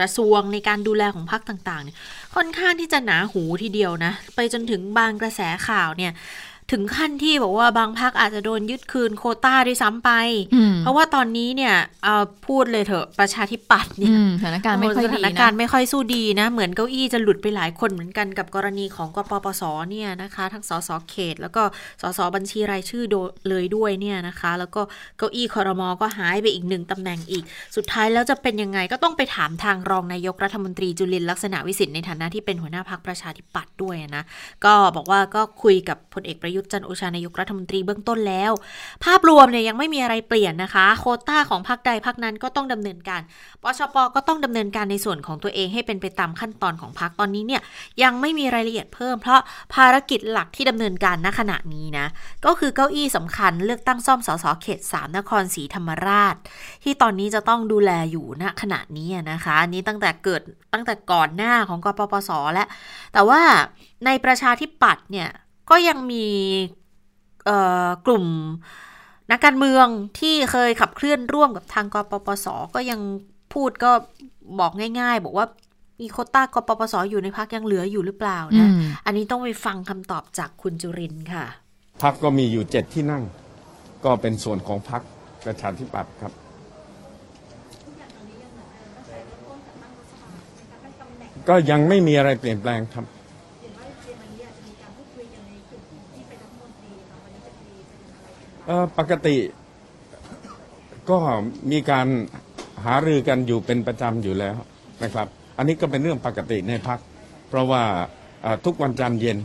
กระทรวงในการดูแลของพรรคต่างๆเนี่ยค่อนข้างที่จะหนาหูทีเดียวนะ ไปจนถึงบางกระแสข่าวเนี่ย ถึงขั้นที่บอกว่าบางพักอาจจะโดนยึดคืนโควต้าด้วยซ้ำไปอืมเพราะว่าตอนนี้เนี่ยเอาพูดเลยเถอะประชาธิปัตย์เนี่ยอืมสถานการณ์ไม่ค่อยสดีถานการนะณ์ไม่ค่อยสู้ดีนะ เหมือนเก้าอี้จะหลุดไปหลายคนเหมือนกันกับกรณีของกปปสเนี่ยนะคะ ทั้งสสเขต แล้วก็สสบัญชีรายชื่อโดเลยด้วยเนี่ยนะคะ แล้วก็เก้าอี้คอรมอก็หายไปอีกหนึ่งตำแหน่งอีก สุดท้ายแล้วจะเป็นยังไงก็ต้องไปถามทางรองนายกรัฐมนตรีจุลินทร์ลักษณะวิสิทธิ์ในฐานะที่เป็นหัวหน้าพักประชาธิปัตย์ด้วยนะก็บอกว่าก็คุยกับพลเอกประยุทธ์จันโอชานายกรัฐมนตรีเบื้องต้นแล้ว ภาพรวมเนี่ยยังไม่มีอะไรเปลี่ยนนะคะ โคต้าของพรรคใดพรรคนั้นก็ต้องดำเนินการปชปก็ต้องดำเนินการในส่วนของตัวเองให้เป็นไปตามขั้นตอนของพรรคตอนนี้เนี่ยยังไม่มีรายละเอียดเพิ่ม เพราะภารกิจหลักที่ดำเนินการณขณะนี้นะก็คือเก้าอี้สำคัญเลือกตั้งซ่อมสสเขต 3 นครศรีธรรมราช ที่ตอนนี้จะต้องดูแลอยู่ณขณะนี้นะคะอันนี้ตั้งแต่เกิดตั้งแต่ก่อนหน้าของกปปสแล้วแต่ว่าในประชาธิปัตย์เนี่ย ก็ยังมีเอ่อกลุ่มนักการเมืองที่เคยขับเคลื่อนร่วมกับทางกปปส ก็ยังพูดก็บอกง่าย ๆ บอกว่ามีโควต้ากปปสอยู่ในพักยังเหลืออยู่หรือเปล่านะอืมอันนี้ต้องไปฟังคำตอบจากคุณจุรินทร์ค่ะ พักก็มีอยู่เจ็ดที่นั่ง ก็เป็นส่วนของพักประชาธิปัตย์ครับก็ยังไม่มีอะไรเปลี่ยนแปลงครับ เอ่อปกติก็มีการหารือกันอยู่เป็นประจำอยู่แล้วนะครับ อันนี้ก็เป็นเรื่องปกติในพัก เพราะว่าเอ่อทุกวันจันทร์เย็น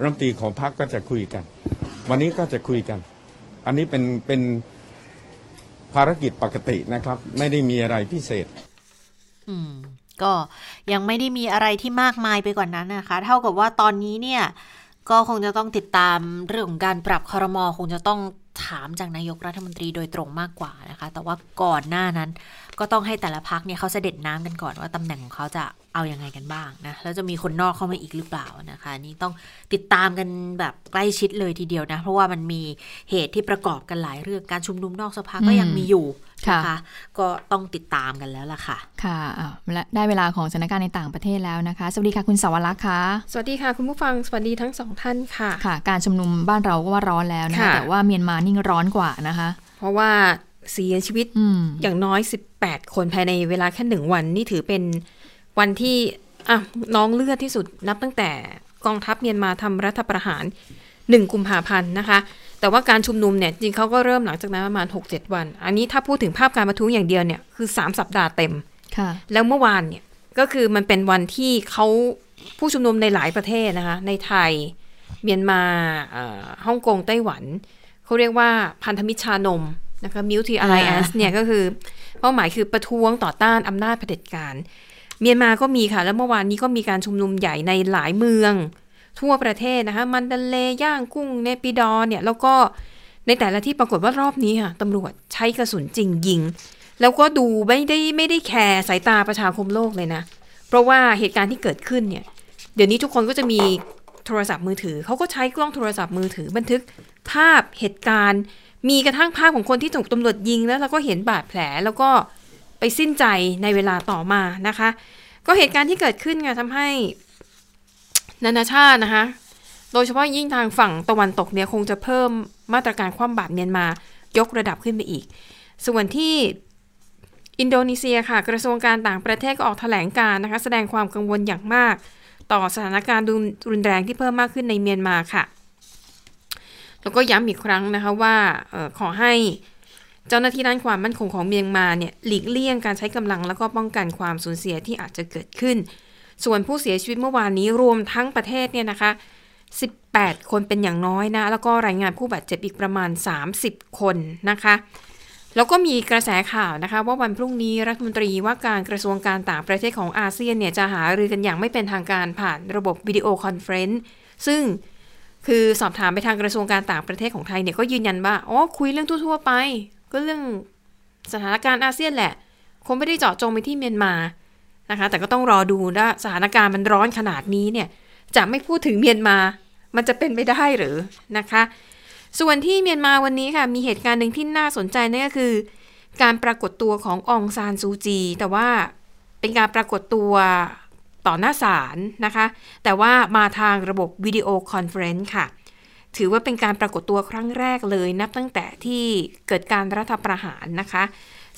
รัฐมนตรีของพักก็จะคุยกัน วันนี้ก็จะคุยกัน อันนี้เป็นเป็นภารกิจปกตินะครับ ไม่ได้มีอะไรพิเศษ อืม ก็ยังไม่ได้มีอะไรที่มากมายไปกว่านั้นนะคะ เท่ากับว่าตอนนี้เนี่ย ก็คงจะต้องติดตามเรื่องของการปรับคอรมอคงจะต้อง ถามจากนายกรัฐมนตรีโดยตรงมากกว่านะคะ แต่ว่าก่อนหน้านั้น ก็ต้องให้แต่ละพักเนี่ยเขาเสด็จน้ำกันก่อนว่าตำแหน่งของเขาจะเอายังไงกันบ้างนะแล้วจะมีคนนอกเข้ามาอีกหรือเปล่านะคะอันนี่ต้องติดตามกันแบบใกล้ชิดเลยทีเดียวนะ เพราะว่ามันมีเหตุที่ประกอบกันหลายเรื่องการชุมนุมนอกสภาก็ยังมีอยู่นะคะค่ะก็ต้องติดตามกันแล้วล่ะค่ะค่ะอะและได้เวลาของสถานการณ์ในต่างประเทศแล้วนะคะ สวัสดีค่ะคุณสาวรักษ์ค่ะ สวัสดีค่ะคุณผู้ฟังสวัสดีทั้งสองท่านค่ะค่ะ การชุมนุมบ้านเราก็ว่าร้อนแล้วนะคะค่ะแต่ว่าเมียนมานี่ร้อนกว่านะคะ เพราะว่า เสียชีวิตอืมอย่างน้อย 18 คนภายในเวลาแค่หนึ่งวัน นี่ถือเป็นวันที่อะน้องเลือดที่สุดนับตั้งแต่กองทัพเมียนมาทำรัฐประหาร 1 กุมภาพันธ์นะคะ แต่ว่าการชุมนุมเนี่ยจริงเขาก็เริ่มหลังจากนั้นประมาณ 6-7 วัน อันนี้ถ้าพูดถึงภาพการประท้วงอย่างเดียวเนี่ยคือ 3 สัปดาห์เต็มค่ะแล้วเมื่อวานเนี่ยก็คือมันเป็นวันที่เขาผู้ชุมนุมในหลายประเทศนะคะ ในไทยเมียนมาเอ่อฮ่องกงไต้หวัน เขาเรียกว่าพันธมิตรชานม นะคะมิวทีอ l ไ a แอนซ์เนี่ยก็คือ เป้าหมายคือประท้วงต่อต้านอำนาจเผด็จการ เมียนมาก็มีค่ะ แล้วเมื่อวานนี้ก็มีการชุมนุมใหญ่ในหลายเมือง ทั่วประเทศนะคะมันดันเลย่างกุ้งเนปิดอร์เนี่ยแล้วก็ในแต่ละที่ปรากฏว่ารอบนี้ค่ะตำรวจใช้กระสุนจริงยิง แล้วก็ดูไม่ได้ไม่ได้แคร์สายตาประชาคมโลกเลยนะ เพราะว่าเหตุการณ์ที่เกิดขึ้นเนี่ย เดี๋ยวนี้ทุกคนก็จะมีโทรศัพท์มือถือเขาก็ใช้กล้องโทรศัพท์มือถือบันทึกภาพเหตุการณ์ มีกระทั่งภาพของคนที่ถูกตำรวจยิงแล้วเราก็เห็นบาดแผลแล้วก็ไปสิ้นใจในเวลาต่อมานะคะ ก็เหตุการณ์ที่เกิดขึ้นไงทำให้นานาชาตินะคะ โดยเฉพาะยิ่งทางฝั่งตะวันตกเนี่ยคงจะเพิ่มมาตรการคว่ำบาตรเมียนมายกระดับขึ้นไปอีก ส่วนที่อินโดนีเซียค่ะ กระทรวงการต่างประเทศก็ออกแถลงการ์นะคะ แสดงความกังวลอย่างมาก ต่อสถานการณ์รุนแรงที่เพิ่มมากขึ้นในเมียนมาค่ะ แล้วก็ย้ำอีกครั้งนะคะว่าออขอให้เจ้าหน้าที่ด้านความมั่นคงของเมียนมาเนี่ยหลีกเลี่ยงการใช้กำลังแล้วก็ป้องกันความสูญเสียที่อาจจะเกิดขึ้น ส่วนผู้เสียชีวิตเมื่อวานนี้รวมทั้งประเทศเนี่ยนะคะ 18 คนเป็นอย่างน้อยนะ แล้วก็รายงานผู้บาดเจ็บอีกประมาณ 30 คนนะคะ แล้วก็มีกระแสข่าวนะคะ ว่าวันพรุ่งนี้รัฐมนตรีว่าการกระทรวงการต่างประเทศของอาเซียนเนี่ยจะหารือกันอย่างไม่เป็นทางการผ่านระบบ video conference ซึ่ง คือสอบถามไปทางกระทรวงการต่างประเทศของไทยเนี่ยก็ยืนยันว่าอ๋อคุยเรื่องทั่วๆไป ก็เรื่องสถานการณ์อาเซียนแหละ คงไม่ได้เจาะจงไปที่เมียนมานะคะ แต่ก็ต้องรอดูว่าสถานการณ์มันร้อนขนาดนี้เนี่ยจะไม่พูดถึงเมียนมา มันจะเป็นไปได้หรือนะคะ ส่วนที่เมียนมาวันนี้ค่ะมีเหตุการณ์หนึ่งที่น่าสนใจนั่นก็คือ การปรากฏตัวของอองซานซูจี แต่ว่าเป็นการปรากฏตัว ต่อหน้าศาลนะคะ แต่ว่ามาทางระบบ video conference ค่ะ ถือว่าเป็นการปรากฏตัวครั้งแรกเลย นับตั้งแต่ที่เกิดการรัฐประหารนะคะ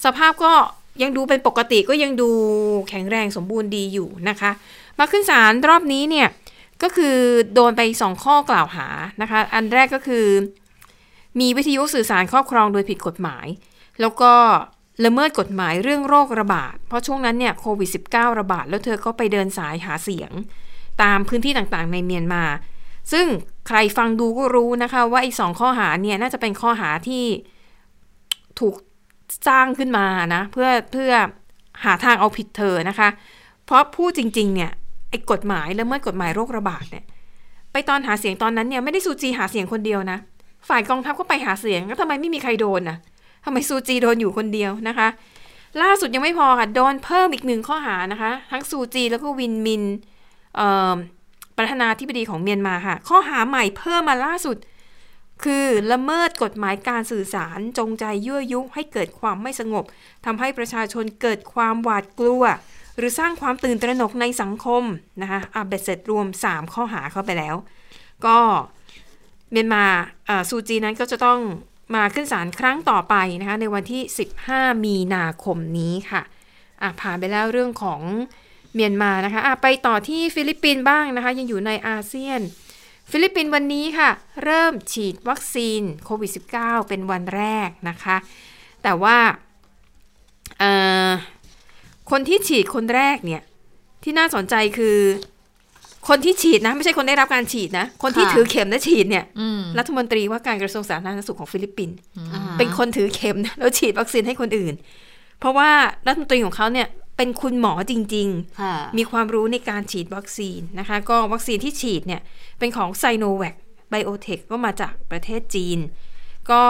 สภาพก็ยังดูเป็นปกติก็ยังดูแข็งแรงสมบูรณ์ดีอยู่นะคะ มาขึ้นศาลรอบนี้เนี่ยก็คือโดนไปสองข้อกล่าวหานะคะ อันแรกก็คือ มีวิทยุสื่อสารครอบครองโดยผิดกฎหมาย แล้วก็ ละเมิดกฎหมายเรื่องโรคระบาด เพราะช่วงนั้นเนี่ยโควิด -19 ระบาด แล้วเธอก็ไปเดินสายหาเสียง ตามพื้นที่ต่างๆ ในเมียนมา ซึ่งใครฟังดูก็รู้นะคะว่าไอ้สองข้อหาเนี่ยน่าจะเป็นข้อหาที่ถูกสร้างขึ้นมานะเพื่อเพื่อหาทางเอาผิดเธอนะคะ เพราะพูดจริงๆเนี่ยไอ้กฎหมายละเมิดกฎหมายโรคระบาดเนี่ยไปตอนหาเสียงตอนนั้นเนี่ยไม่ได้ซูจีหาเสียงคนเดียวนะ ฝ่ายกองทัพก็ไปหาเสียงแล้วทำไมไม่มีใครโดนนะ ทำไมซูจีโดนอยู่คนเดียวนะคะ ล่าสุดยังไม่พอค่ะ โดนเพิ่มอีกหนึ่งข้อหานะคะ ทั้งซูจีแล้วก็วินมินประธานาธิบดีของเมียนมาค่ะ ข้อหาใหม่เพิ่มมาล่าสุด คือละเมิดกฎหมายการสื่อสารจงใจยั่วยุให้เกิดความไม่สงบทำให้ประชาชนเกิดความหวาดกลัว หรือสร้างความตื่นตระหนกในสังคมนะคะอะเบ็ดเสร็จรวม 3 ข้อหาเข้าไปแล้ว ก็เมียนมาซูจีนั้นก็จะต้อง มาขึ้นศาลครั้งต่อไปนะคะในวันที่ 15 มีนาคมนี้ค่ะอะผ่านไปแล้วเรื่องของเมียนมานะคะอะไปต่อที่ฟิลิปปินส์บ้างนะคะ ยังอยู่ในอาเซียน ฟิลิปปินส์วันนี้ค่ะ เริ่มฉีดวัคซีนโควิด -19 เป็นวันแรกนะคะ แต่ว่าคนที่ฉีดคนแรกเนี่ย ที่น่าสนใจคือ คนที่ฉีดนะ ไม่ใช่คนได้รับการฉีดนะ คนที่ถือเข็มและฉีดเนี่ยรัฐมนตรีว่าการกระทรวงสาธารณสุขของฟิลิปปินส์เป็นคนถือเข็มแล้วฉีดวัคซีนให้คนอื่น เพราะว่ารัฐมนตรีของเขาเนี่ยเป็นคุณหมอจริง ๆ มีความรู้ในการฉีดวัคซีนนะคะ ก็วัคซีนที่ฉีดเนี่ย เป็นของ Sinovac Biotech ก็มาจากประเทศจีน ก็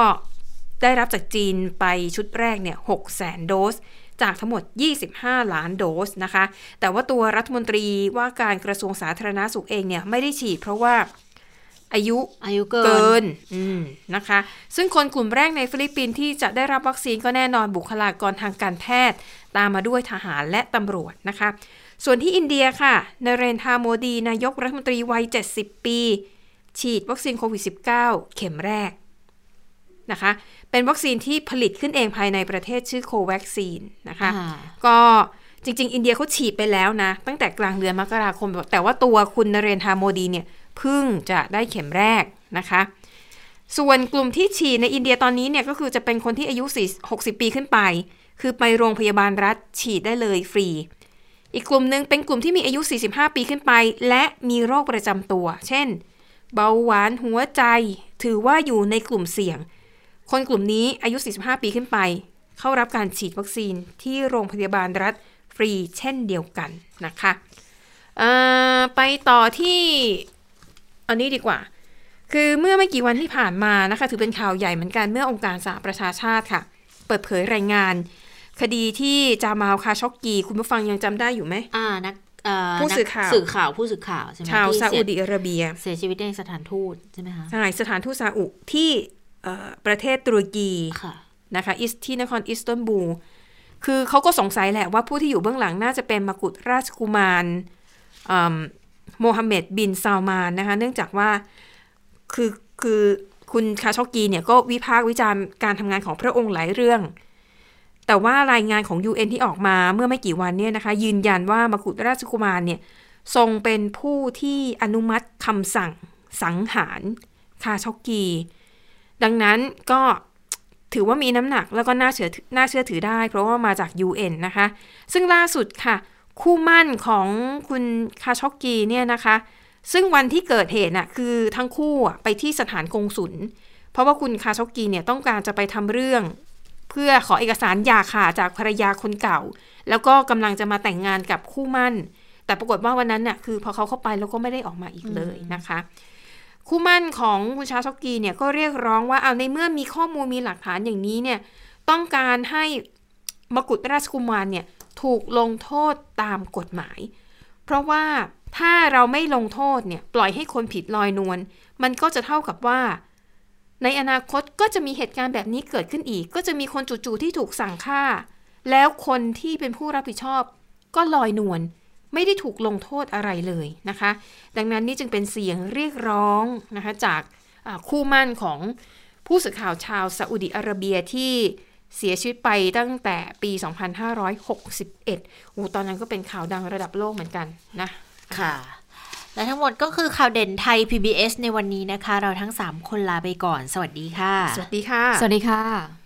ได้รับจากจีนไปชุดแรกเนี่ยหกแสนโดส จากทั้งหมด 25 ล้านโดสนะคะ แต่ว่าตัวรัฐมนตรีว่าการกระทรวงสาธารณสุขเองเนี่ยไม่ได้ฉีดเพราะว่าอายุอายุเกินนะคะ ซึ่งคนกลุ่มแรกในฟิลิปปินส์ที่จะได้รับวัคซีนก็แน่นอนบุคลากรทางการแพทย์ ตามมาด้วยทหารและตำรวจนะคะ ส่วนที่อินเดียค่ะนเรนทราโมดี นายกรัฐมนตรีวัย 70 ปี ฉีดวัคซีนโควิด -19 เข็มแรก นะคะ เป็นวัคซีนที่ผลิตขึ้นเองภายในประเทศชื่อ Covaxin นะคะ ก็จริง ๆ อินเดียเขาฉีดไปแล้วนะ ตั้งแต่กลางเดือนมกราคม แต่ว่าตัวคุณนเรนทราโมดีเนี่ยเพิ่งจะได้เข็มแรกนะคะ ส่วนกลุ่มที่ฉีดในอินเดียตอนนี้เนี่ยก็คือจะเป็นคนที่อายุ 60 ปีขึ้นไป คือไปโรงพยาบาลรัฐฉีดได้เลยฟรี อีกกลุ่มหนึ่งเป็นกลุ่มที่มีอายุ 45 ปีขึ้นไป และมีโรคประจำตัว เช่น เบาหวานหัวใจถือว่าอยู่ในกลุ่มเสี่ยง คนกลุ่มนี้อายุ 45 ปีขึ้นไป เข้ารับการฉีดวัคซีนที่โรงพยาบาลรัฐฟรีเช่นเดียวกันนะคะไปต่อที่อันนี้ดีกว่า คือเมื่อไม่กี่วันที่ผ่านมานะคะถือเป็นข่าวใหญ่เหมือนกันเมื่อองค์การสหประชาชาติค่ะ เปิดเผยรายงาน คดีที่จามาลคาช็อกกี คุณผู้ฟังยังจำได้อยู่ไหมอ่านักผู้สื่อข่าวสื่อข่าวผู้สื่อข่าวใช่ไหมชาวซาอุดิอาระเบีย เสียชีวิตในสถานทูตใช่ไหมคะใช่สถานทูตซาอุที่ ประเทศตุรกีนะคะอิสที่นครอิสตันบูลคือเขาก็สงสัยแหละว่าผู้ที่อยู่เบื้องหลังน่าจะเป็นมกุฎราชกุมารโมฮัมเหม็ดบินซาวมานนะคะเนื่องจากว่าคือคือคุณคาชอกีเนี่ยก็วิพากษ์วิจารณ์การทำงานของพระองค์หลายเรื่อง แต่ว่ารายงานของ UN ที่ออกมาเมื่อไม่กี่วันเนี่ยนะคะยืนยันว่ามกุฎราชกุมารเนี่ยทรงเป็นผู้ที่อนุมัติคำสั่งสังหารคาชอกี ดังนั้นก็ถือว่ามีน้ำหนักแล้วก็น่าเชื่อน่าเชื่อถือได้ เพราะว่ามาจาก UN นะคะ ซึ่งล่าสุดค่ะ คู่มั่นของคุณคาชอกกีเนี่ยนะคะ ซึ่งวันที่เกิดเหตุน่ะคือทั้งคู่ไปที่สถานกงศุลเพราะว่าคุณคาชอกกีเนี่ยต้องการจะไปทำเรื่อง เพื่อขอเอกสารหย่าขาดจากภรรยาคนเก่า แล้วก็กำลังจะมาแต่งงานกับคู่มั่น แต่ปรากฏว่าวันนั้นน่ะคือพอเขาเข้าไปแล้วก็ไม่ได้ออกมาอีกเลยนะคะ คู่มั่นของคุณชาช็อกกีเนี่ยก็เรียกร้องว่าเอาในเมื่อมีข้อมูลมีหลักฐานอย่างนี้เนี่ยต้องการให้มกุฎราชกุมารเนี่ยถูกลงโทษตามกฎหมาย เพราะว่าถ้าเราไม่ลงโทษเนี่ยปล่อยให้คนผิดลอยนวลมันก็จะเท่ากับว่า ในอนาคตก็จะมีเหตุการณ์แบบนี้เกิดขึ้นอีก ก็จะมีคนจู่ๆที่ถูกสั่งฆ่า แล้วคนที่เป็นผู้รับผิดชอบก็ลอยนวล ไม่ได้ถูกลงโทษอะไรเลยนะคะ ดังนั้นนี่จึงเป็นเสียงเรียกร้องนะคะจากอ่าคู่หมั่นของผู้สื่อข่าวชาวซาอุดิอาระเบียที่เสียชีวิตไปตั้งแต่ปี 2561อูตอนนั้นก็เป็นข่าวดังระดับโลกเหมือนกันนะ ค่ะ และทั้งหมดก็คือข่าวเด่นไทย PBS ในวันนี้นะคะ เราทั้ง 3 คนลาไปก่อน สวัสดีค่ะ สวัสดีค่ะ สวัสดีค่ะ